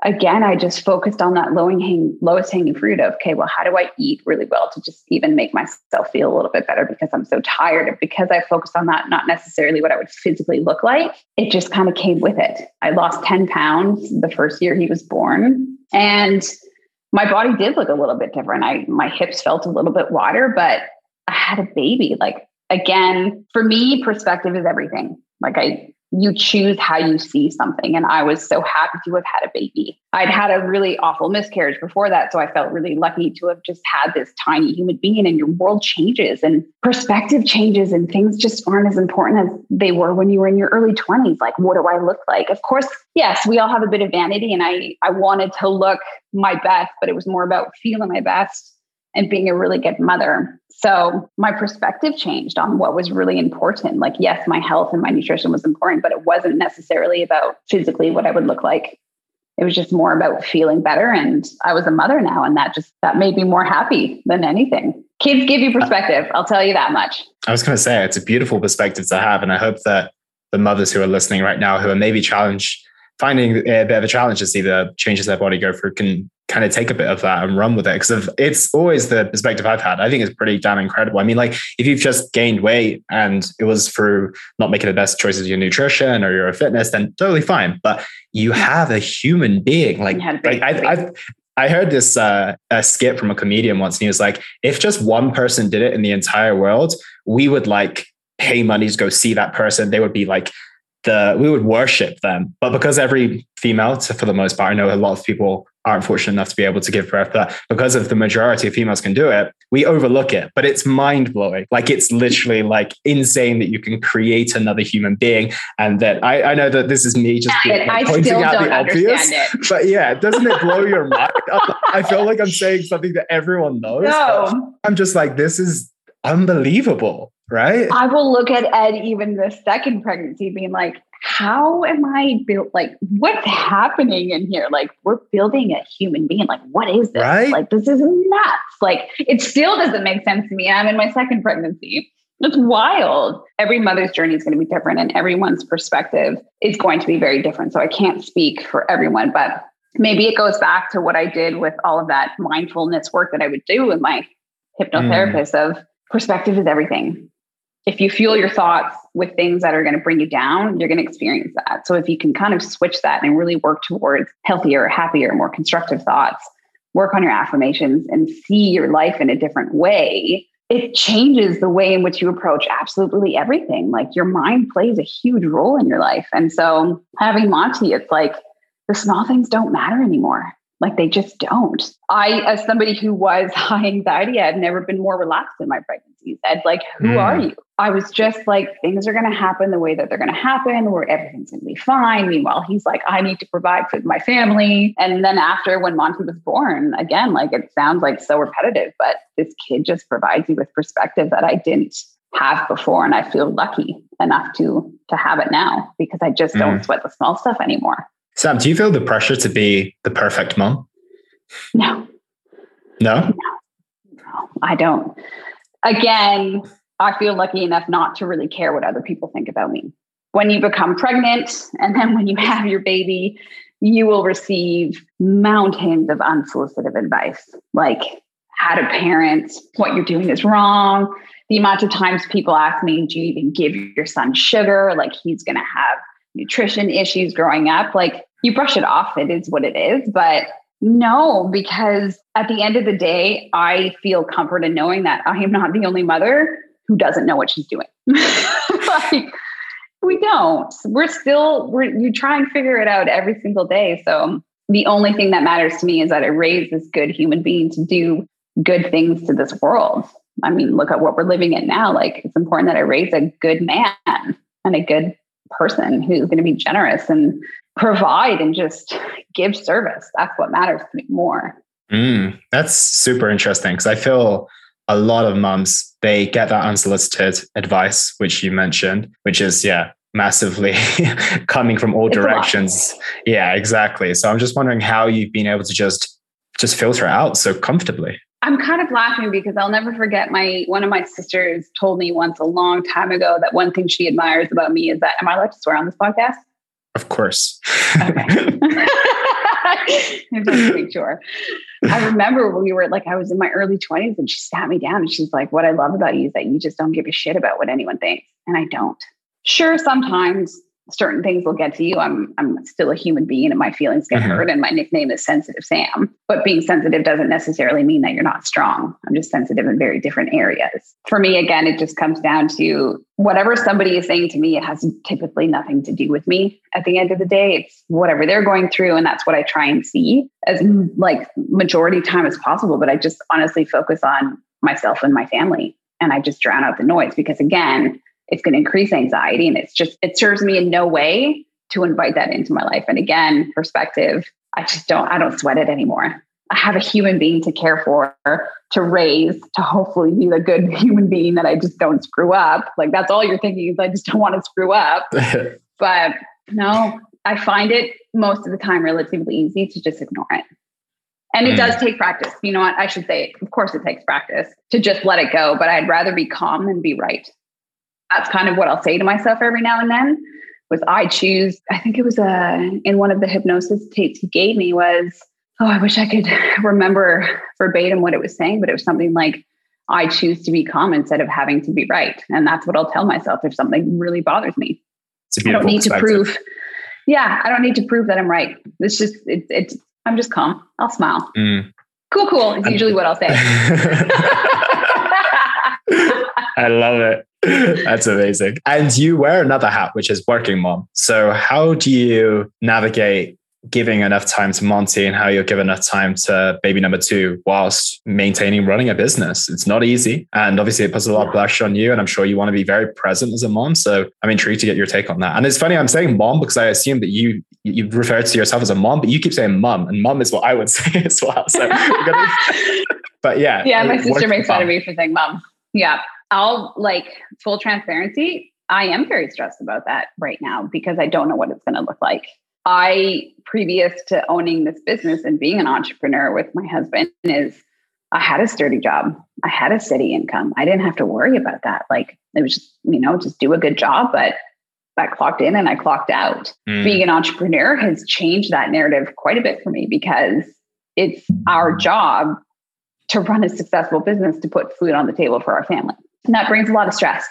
again, I just focused on that lowest hanging, lowest hanging fruit of, okay, well, how do I eat really well to just even make myself feel a little bit better because I'm so tired? Because I focused on that, not necessarily what I would physically look like, it just kind of came with it. I lost 10 pounds the first year he was born. And my body did look a little bit different. I my hips felt a little bit wider, but I had a baby. Like again, for me, perspective is everything. Like I you choose how you see something. And I was so happy to have had a baby. I'd had a really awful miscarriage before that. So I felt really lucky to have just had this tiny human being, and your world changes and perspective changes, and things just aren't as important as they were when you were in your early 20s. Like, what do I look like? Of course, yes, we all have a bit of vanity, and I, I wanted to look my best, but it was more about feeling my best and being a really good mother. So my perspective changed on what was really important. Like, yes, my health and my nutrition was important, but it wasn't necessarily about physically what I would look like. It was just more about feeling better. And I was a mother now, and that just that made me more happy than anything. Kids give you perspective. I'll tell you that much. I was going to say it's a beautiful perspective to have, and I hope that the mothers who are listening right now, who are maybe challenged, finding a bit of a challenge to see the changes their body go through, can kind of take a bit of that and run with it because it's always the perspective I've had. I think it's pretty damn incredible. I mean, like if you've just gained weight and it was through not making the best choices of your nutrition or your fitness, then totally fine. But you have a human being. Like, like I, I've, I heard this uh, a skit from a comedian once, and he was like, "If just one person did it in the entire world, we would like pay money to go see that person. They would be like the we would worship them. But because every female, for the most part, I know a lot of people aren't fortunate enough to be able to give birth, but because of the majority of females can do it, we overlook it. But it's mind blowing. Like it's literally like insane that you can create another human being. And that I, I know that this is me just like, pointing out the obvious. But yeah, doesn't it blow your mind? <laughs> I feel like I'm saying something that everyone knows. No. I'm just like, this is unbelievable, right? I will look at Ed even the second pregnancy being like, how am I built? Like, what's happening in here? Like, we're building a human being. Like, what is this? Right? Like, this is nuts. Like, it still doesn't make sense to me. I'm in my second pregnancy. It's wild. Every mother's journey is going to be different, and everyone's perspective is going to be very different. So I can't speak for everyone, but maybe it goes back to what I did with all of that mindfulness work that I would do with my hypnotherapist mm. of perspective is everything if you fuel your thoughts with things that are going to bring you down, you're going to experience that. So if you can kind of switch that and really work towards healthier, happier, more constructive thoughts, work on your affirmations and see your life in a different way, it changes the way in which you approach absolutely everything. Like your mind plays a huge role in your life. And so having Monty, it's like the small things don't matter anymore. Like they just don't. I, as somebody who was <laughs> high anxiety, I've never been more relaxed in my pregnancies. Ed, like, who mm. are you? I was just like, things are going to happen the way that they're going to happen, where everything's going to be fine. Meanwhile, he's like, I need to provide for my family. And then after when Monty was born, again, like it sounds like so repetitive, but this kid just provides you with perspective that I didn't have before. And I feel lucky enough to to have it now because I just mm. don't sweat the small stuff anymore. Sam, do you feel the pressure to be the perfect mom? No. No? No, I don't. Again, I feel lucky enough not to really care what other people think about me. when you become pregnant and then when you have your baby, you will receive mountains of unsolicited advice like how to parent, what you're doing is wrong. The amount of times people ask me, Do you even give your son sugar? Like he's going to have nutrition issues growing up. Like you brush it off, it is what it is. But no, because at the end of the day, I feel comfort in knowing that I am not the only mother who doesn't know what she's doing. <laughs> like, we don't. We're still, we're, you try and figure it out every single day. So the only thing that matters to me is that I raise this good human being to do good things to this world. I mean, look at what we're living in now. Like, it's important that I raise a good man and a good person who's going to be generous and provide and just give service. That's what matters to me more. Mm, that's super interesting because I feel a lot of moms they get that unsolicited advice, which you mentioned, which is yeah, massively <laughs> coming from all it's directions. Yeah, exactly. So I'm just wondering how you've been able to just just filter out so comfortably. I'm kind of laughing because I'll never forget my one of my sisters told me once a long time ago that one thing she admires about me is that am I allowed to swear on this podcast? Of course. okay. <laughs> <laughs> I'm just make sure. I remember when we were like, I was in my early 20s and she sat me down and she's like, What I love about you is that you just don't give a shit about what anyone thinks. And I don't. Sure, sometimes certain things will get to you. I'm I'm still a human being and my feelings get mm-hmm. hurt and my nickname is sensitive Sam. But being sensitive doesn't necessarily mean that you're not strong. I'm just sensitive in very different areas. For me again it just comes down to whatever somebody is saying to me it has typically nothing to do with me. At the end of the day it's whatever they're going through and that's what I try and see as like majority time as possible but I just honestly focus on myself and my family and I just drown out the noise because again it's going to increase anxiety and it's just it serves me in no way to invite that into my life and again perspective i just don't i don't sweat it anymore i have a human being to care for to raise to hopefully be the good <laughs> human being that i just don't screw up like that's all you're thinking is i just don't want to screw up <laughs> but no i find it most of the time relatively easy to just ignore it and it mm. does take practice. You know what? I should say, of course, it takes practice to just let it go, but I'd rather be calm than be right that's kind of what I'll say to myself every now and then was I choose, I think it was uh, in one of the hypnosis tapes he gave me was, oh, I wish I could <laughs> remember verbatim what it was saying, but it was something like, I choose to be calm instead of having to be right. And that's what I'll tell myself if something really bothers me. I don't need to prove. Yeah, I don't need to prove that I'm right. It's just, it's, it's I'm just calm. I'll smile. Mm. Cool, cool is usually what I'll say. <laughs> <laughs> I love it. <laughs> That's amazing. And you wear another hat, which is working mom. So, how do you navigate giving enough time to Monty and how you'll give enough time to baby number two whilst maintaining running a business? It's not easy. And obviously, it puts a lot of pressure on you. And I'm sure you want to be very present as a mom. So, I'm intrigued to get your take on that. And it's funny, I'm saying mom because I assume that you you refer to yourself as a mom, but you keep saying mom, and mom is what I would <laughs> say as well. So, <laughs> but yeah. Yeah, my sister makes fun of me for saying mom. Yeah. I'll like full transparency. I am very stressed about that right now because I don't know what it's going to look like. I, previous to owning this business and being an entrepreneur with my husband, is I had a sturdy job. I had a steady income. I didn't have to worry about that. Like it was just, you know, just do a good job, but I clocked in and I clocked out. Mm. Being an entrepreneur has changed that narrative quite a bit for me because it's our job to run a successful business to put food on the table for our family. And that brings a lot of stress.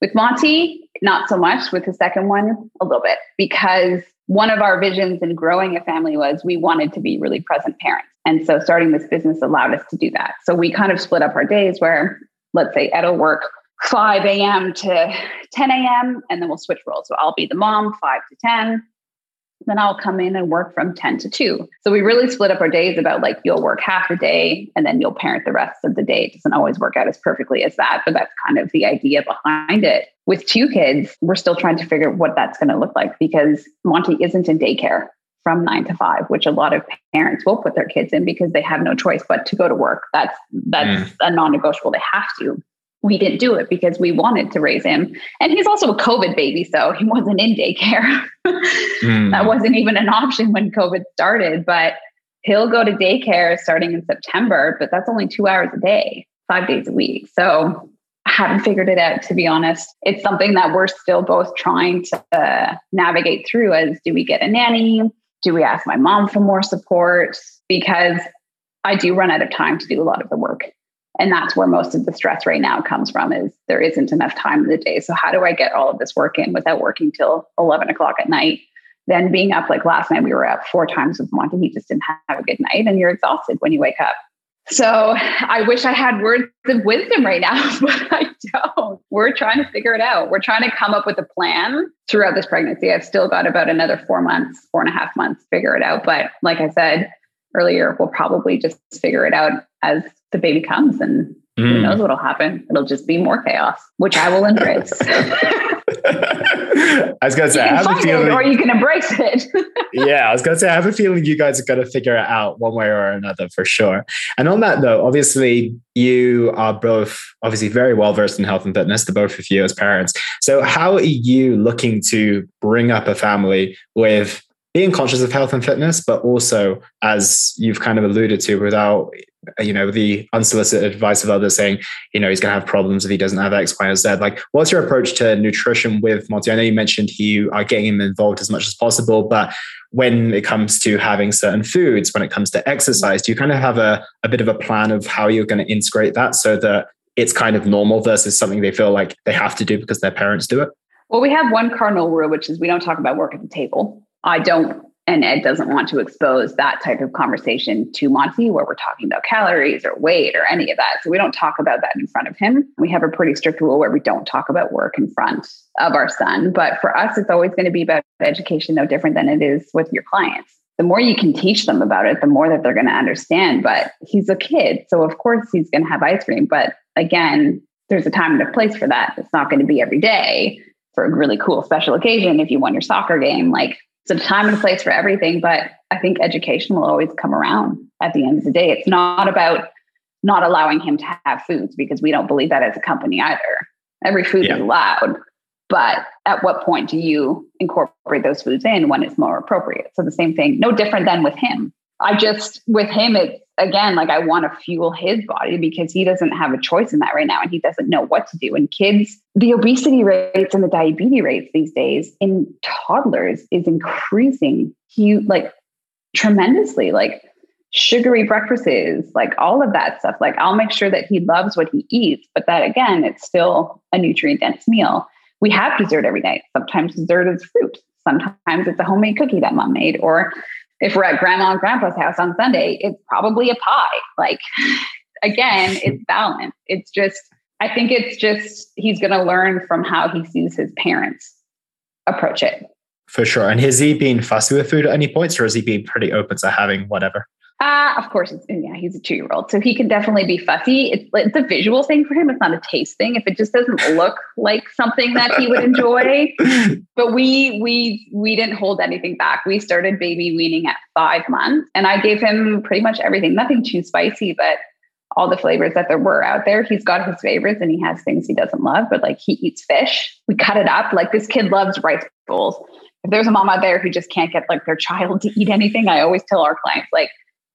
With Monty, not so much. With the second one, a little bit, because one of our visions in growing a family was we wanted to be really present parents. And so starting this business allowed us to do that. So we kind of split up our days where, let's say, Ed will work 5 a.m. to 10 a.m., and then we'll switch roles. So I'll be the mom, 5 to 10 then I'll come in and work from 10 to 2. So we really split up our days about like you'll work half a day and then you'll parent the rest of the day. It doesn't always work out as perfectly as that, but that's kind of the idea behind it. With two kids, we're still trying to figure out what that's going to look like because Monty isn't in daycare from nine to five, which a lot of parents will put their kids in because they have no choice but to go to work. That's that's mm. a non-negotiable. They have to we didn't do it because we wanted to raise him. And he's also a COVID baby, so he wasn't in daycare. mm. <laughs> That wasn't even an option when COVID started, but he'll go to daycare starting in September, but that's only two hours a day, five days a week. So I haven't figured it out, to be honest. It's something that we're still both trying to uh, navigate through as do we get a nanny? Do we ask my mom for more support? Because I do run out of time to do a lot of the work. And that's where most of the stress right now comes from is there isn't enough time in the day. So how do I get all of this work in without working till 11 o'clock at night? Then being up like last night, we were up four times with Monty. He just didn't have a good night and you're exhausted when you wake up. So I wish I had words of wisdom right now, <laughs> but I don't. We're trying to figure it out. We're trying to come up with a plan throughout this pregnancy. I've still got about another four months, four and a half months to figure it out. But like I said earlier, we'll probably just figure it out as the baby comes and mm. who knows what'll happen. It'll just be more chaos, which I will embrace. <laughs> <laughs> I was gonna say, I have a feeling, or you can embrace it. <laughs> yeah, I was gonna say, I have a feeling you guys are gonna figure it out one way or another for sure. And on that note, obviously you are both obviously very well versed in health and fitness, the both of you as parents. So how are you looking to bring up a family with being conscious of health and fitness, but also, as you've kind of alluded to, without you know the unsolicited advice of others saying, you know, he's going to have problems if he doesn't have X, Y, or Z. Like, what's your approach to nutrition with Monty? I know you mentioned you are getting him involved as much as possible, but when it comes to having certain foods, when it comes to exercise, do you kind of have a, a bit of a plan of how you're going to integrate that so that it's kind of normal versus something they feel like they have to do because their parents do it? Well, we have one cardinal rule, which is we don't talk about work at the table. I don't, and Ed doesn't want to expose that type of conversation to Monty, where we're talking about calories or weight or any of that. So we don't talk about that in front of him. We have a pretty strict rule where we don't talk about work in front of our son. But for us, it's always going to be about education, no different than it is with your clients. The more you can teach them about it, the more that they're going to understand. But he's a kid. So, of course, he's going to have ice cream. But again, there's a time and a place for that. It's not going to be every day for a really cool special occasion if you won your soccer game. Like it's a time and a place for everything, but I think education will always come around at the end of the day. It's not about not allowing him to have foods because we don't believe that as a company either. Every food yeah. is allowed, but at what point do you incorporate those foods in when it's more appropriate? So the same thing, no different than with him. I just with him, it's again like I want to fuel his body because he doesn't have a choice in that right now and he doesn't know what to do. And kids, the obesity rates and the diabetes rates these days in toddlers is increasing huge like tremendously. Like sugary breakfasts, like all of that stuff. Like I'll make sure that he loves what he eats, but that again, it's still a nutrient dense meal. We have dessert every night. Sometimes dessert is fruit. Sometimes it's a homemade cookie that mom made, or if we're at grandma and grandpa's house on Sunday, it's probably a pie. Like, <sighs> again, <laughs> it's balance. It's just, I think it's just, he's going to learn from how he sees his parents approach it. For sure. And has he been fussy with food at any points or has he been pretty open to having whatever? Uh, of course, it's, yeah, he's a two year old, so he can definitely be fussy. It's, it's a visual thing for him. It's not a taste thing. If it just doesn't look like something that he would enjoy, <laughs> but we we we didn't hold anything back. We started baby weaning at five months, and I gave him pretty much everything. Nothing too spicy, but all the flavors that there were out there. He's got his favorites, and he has things he doesn't love. But like he eats fish. We cut it up. Like this kid loves rice bowls. If there's a mom out there who just can't get like their child to eat anything, I always tell our clients like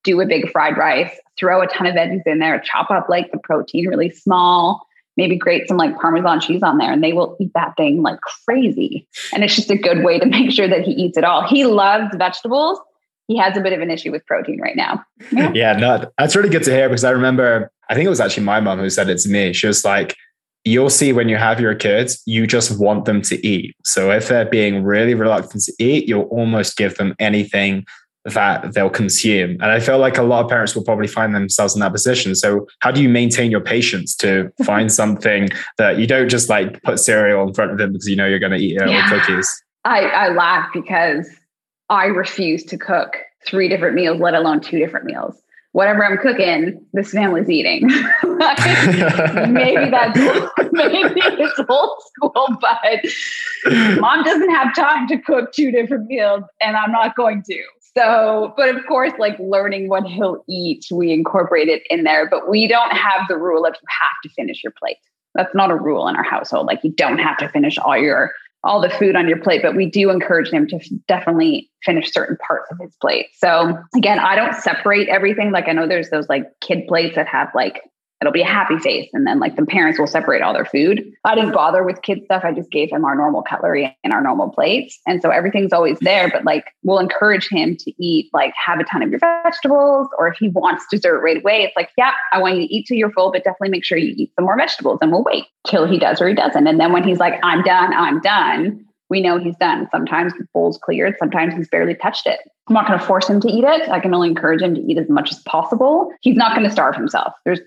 do a big fried rice, throw a ton of veggies in there, chop up like the protein really small, maybe grate some like Parmesan cheese on there, and they will eat that thing like crazy. And it's just a good way to <laughs> make sure that he eats it all. He loves vegetables. He has a bit of an issue with protein right now. Yeah, yeah no, that's really good to hear because I remember, I think it was actually my mom who said it to me. She was like, You'll see when you have your kids, you just want them to eat. So if they're being really reluctant to eat, you'll almost give them anything that they'll consume. And I feel like a lot of parents will probably find themselves in that position. So how do you maintain your patience to <laughs> find something that you don't just like put cereal in front of them because you know you're going to eat it yeah. with cookies? I, I laugh because I refuse to cook three different meals, let alone two different meals. Whatever I'm cooking, this family's eating. <laughs> maybe that's <laughs> maybe it's old school, but mom doesn't have time to cook two different meals, and I'm not going to. So, but of course, like learning what he'll eat, we incorporate it in there, but we don't have the rule of you have to finish your plate. That's not a rule in our household. Like you don't have to finish all your all the food on your plate, but we do encourage him to definitely finish certain parts of his plate. So again, I don't separate everything. Like I know there's those like kid plates that have like it'll be a happy face. And then like the parents will separate all their food. I didn't bother with kid stuff. I just gave him our normal cutlery and our normal plates. And so everything's always there, but like we'll encourage him to eat, like have a ton of your vegetables. Or if he wants dessert right away, it's like, yeah, I want you to eat till you're full, but definitely make sure you eat some more vegetables and we'll wait till he does or he doesn't. And then when he's like, I'm done, I'm done, we know he's done. Sometimes the bowl's cleared, sometimes he's barely touched it. I'm not going to force him to eat it. I can only encourage him to eat as much as possible. He's not going to starve himself. There's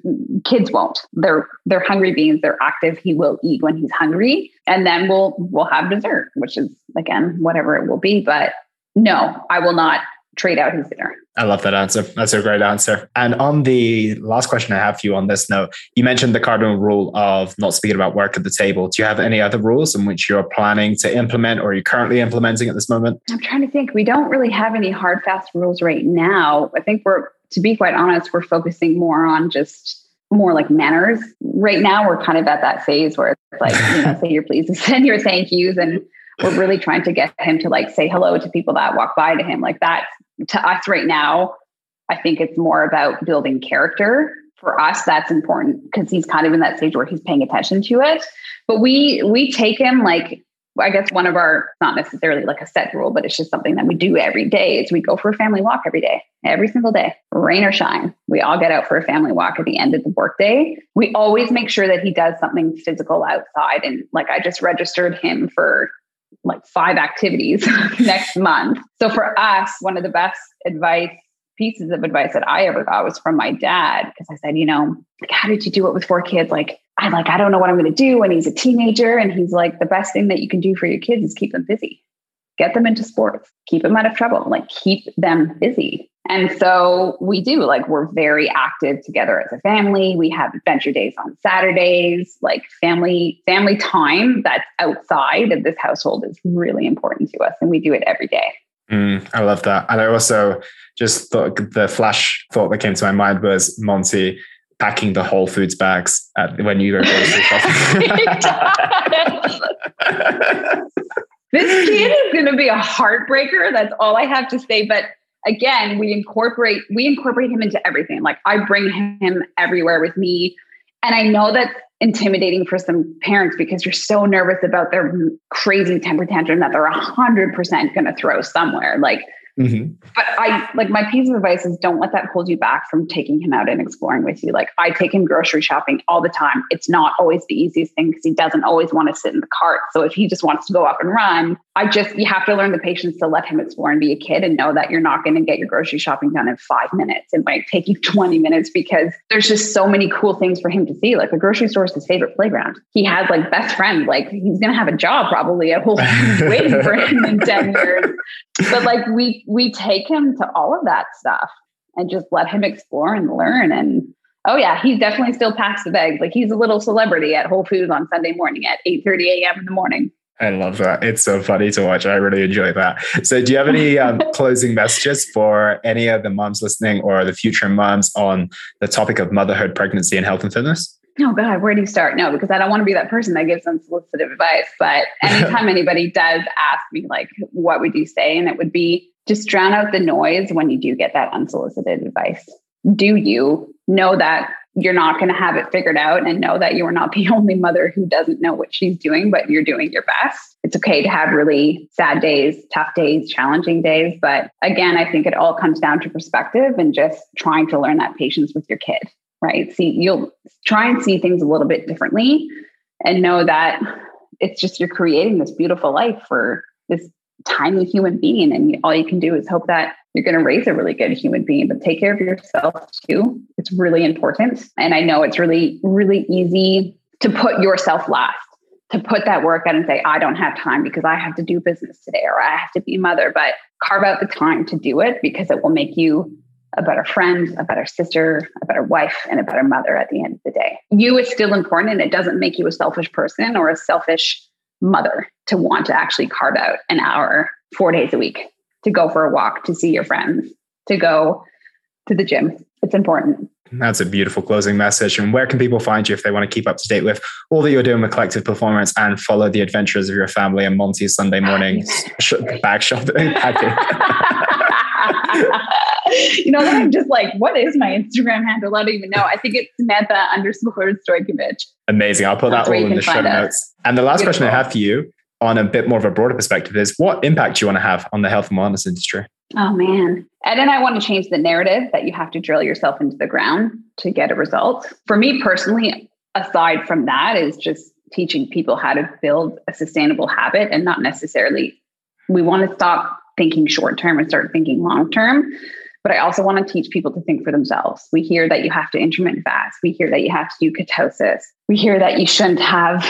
kids won't. They're they're hungry beings. They're active. He will eat when he's hungry, and then we'll we'll have dessert, which is again whatever it will be. But no, I will not trade out his dinner. I love that answer. That's a great answer. And on the last question I have for you on this note, you mentioned the cardinal rule of not speaking about work at the table. Do you have any other rules in which you're planning to implement or are you currently implementing at this moment? I'm trying to think. We don't really have any hard, fast rules right now. I think we're, to be quite honest, we're focusing more on just more like manners. Right now, we're kind of at that phase where it's like, you know, <laughs> say your pleases and your thank yous and we're really trying to get him to like say hello to people that walk by to him. Like that to us right now, I think it's more about building character. For us, that's important because he's kind of in that stage where he's paying attention to it. But we we take him like I guess one of our not necessarily like a set rule, but it's just something that we do every day is we go for a family walk every day, every single day, rain or shine. We all get out for a family walk at the end of the workday. We always make sure that he does something physical outside. And like I just registered him for like five activities <laughs> next month. So for us, one of the best advice pieces of advice that I ever got was from my dad because I said, you know, like how did you do it with four kids? Like I like I don't know what I'm going to do when he's a teenager and he's like the best thing that you can do for your kids is keep them busy. Get them into sports, keep them out of trouble, like keep them busy. And so we do, like, we're very active together as a family. We have adventure days on Saturdays, like family, family time that's outside of this household is really important to us. And we do it every day. Mm, I love that. And I also just thought the flash thought that came to my mind was Monty packing the Whole Foods bags at, when you go grocery <laughs> shopping. <laughs> this kid is going to be a heartbreaker. That's all I have to say. But again, we incorporate we incorporate him into everything. Like I bring him everywhere with me. And I know that's intimidating for some parents because you're so nervous about their crazy temper tantrum that they're 100% going to throw somewhere. Like Mm-hmm. But I like my piece of advice is don't let that hold you back from taking him out and exploring with you. Like I take him grocery shopping all the time. It's not always the easiest thing because he doesn't always want to sit in the cart. So if he just wants to go up and run, I just you have to learn the patience to let him explore and be a kid and know that you're not going to get your grocery shopping done in five minutes. It might take you 20 minutes because there's just so many cool things for him to see. Like the grocery store is his favorite playground. He has like best friends. Like he's gonna have a job probably at Whole <laughs> waiting for him in 10 years. But like we we take him to all of that stuff and just let him explore and learn. And oh yeah, he definitely still packs the bags. Like he's a little celebrity at Whole Foods on Sunday morning at 8 30 a.m. in the morning. I love that. It's so funny to watch. I really enjoy that. So, do you have any um, <laughs> closing messages for any of the moms listening or the future moms on the topic of motherhood, pregnancy, and health and fitness? Oh God, where do you start? No, because I don't want to be that person that gives unsolicited advice. But anytime <laughs> anybody does ask me, like, what would you say? And it would be just drown out the noise when you do get that unsolicited advice. Do you know that you're not going to have it figured out and know that you are not <laughs> the only mother who doesn't know what she's doing, but you're doing your best. It's okay to have really sad days, tough days, challenging days. But again, I think it all comes down to perspective and just trying to learn that patience with your kid, right? See, you'll try and see things a little bit differently and know that it's just you're creating this beautiful life for this tiny human being. And all you can do is hope that you're going to raise a really good human being, but take care of yourself too. It's really important. And I know it's really, really easy to put yourself last, to put that work out and say, I don't have time because I have to do business today or I have to be mother, but carve out the time to do it because it will make you a better friend, a better sister, a better wife, and a better mother at the end of the day. You is still important and it doesn't make you a selfish person or a selfish mother to want to actually carve out an hour four days a week to go for a walk, to see your friends, to go to the gym. It's important. That's a beautiful closing message. And where can people find you if they want to keep up to date with all that you're doing with collective performance and follow the adventures of your family and Monty's Sunday ah, morning bag shopping? <laughs> you know, then I'm just like, what is my Instagram handle? I don't even know. I think it's Samantha underscore Stojkovich. Amazing. I'll put that all in the show notes. And the last Beautiful. question I have for you on a bit more of a broader perspective is what impact do you want to have on the health and wellness industry? Oh man. Ed and I want to change the narrative that you have to drill yourself into the ground to get a result. For me personally, aside from that, is just teaching people how to build a sustainable habit and not necessarily we want to stop thinking short term and start thinking long term. But I also want to teach people to think for themselves. We hear that you have to intermittent fast. We hear that you have to do ketosis. We hear that you shouldn't have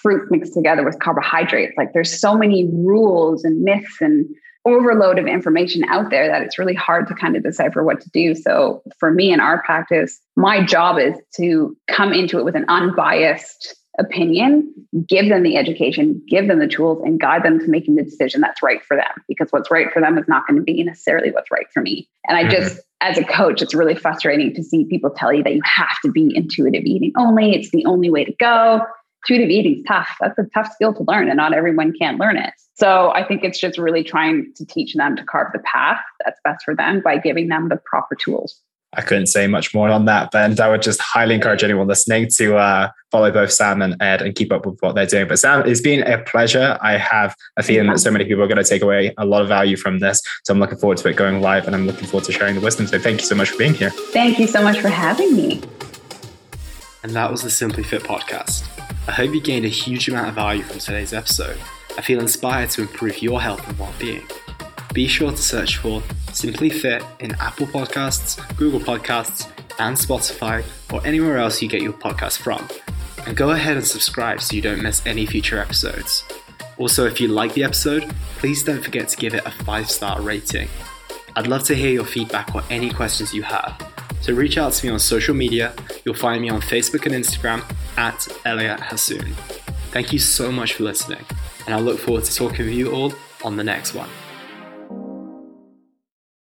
fruit mixed together with carbohydrates. Like there's so many rules and myths and overload of information out there that it's really hard to kind of decipher what to do. So for me in our practice, my job is to come into it with an unbiased opinion, give them the education, give them the tools, and guide them to making the decision that's right for them. Because what's right for them is not going to be necessarily what's right for me. And I mm-hmm. just, as a coach, it's really frustrating to see people tell you that you have to be intuitive eating only. It's the only way to go. Intuitive eating is tough. That's a tough skill to learn, and not everyone can learn it. So I think it's just really trying to teach them to carve the path that's best for them by giving them the proper tools. I couldn't say much more on that, but I would just highly encourage anyone listening to uh, follow both Sam and Ed and keep up with what they're doing. But Sam, it's been a pleasure. I have a feeling that so many people are going to take away a lot of value from this. So I'm looking forward to it going live and I'm looking forward to sharing the wisdom. So thank you so much for being here. Thank you so much for having me. And that was the Simply Fit podcast. I hope you gained a huge amount of value from today's episode. I feel inspired to improve your health and well being be sure to search for Simply Fit in Apple Podcasts, Google Podcasts, and Spotify, or anywhere else you get your podcast from. And go ahead and subscribe so you don't miss any future episodes. Also, if you like the episode, please don't forget to give it a five star rating. I'd love to hear your feedback or any questions you have. So reach out to me on social media. You'll find me on Facebook and Instagram at Elliot Hasoon. Thank you so much for listening, and I look forward to talking with you all on the next one.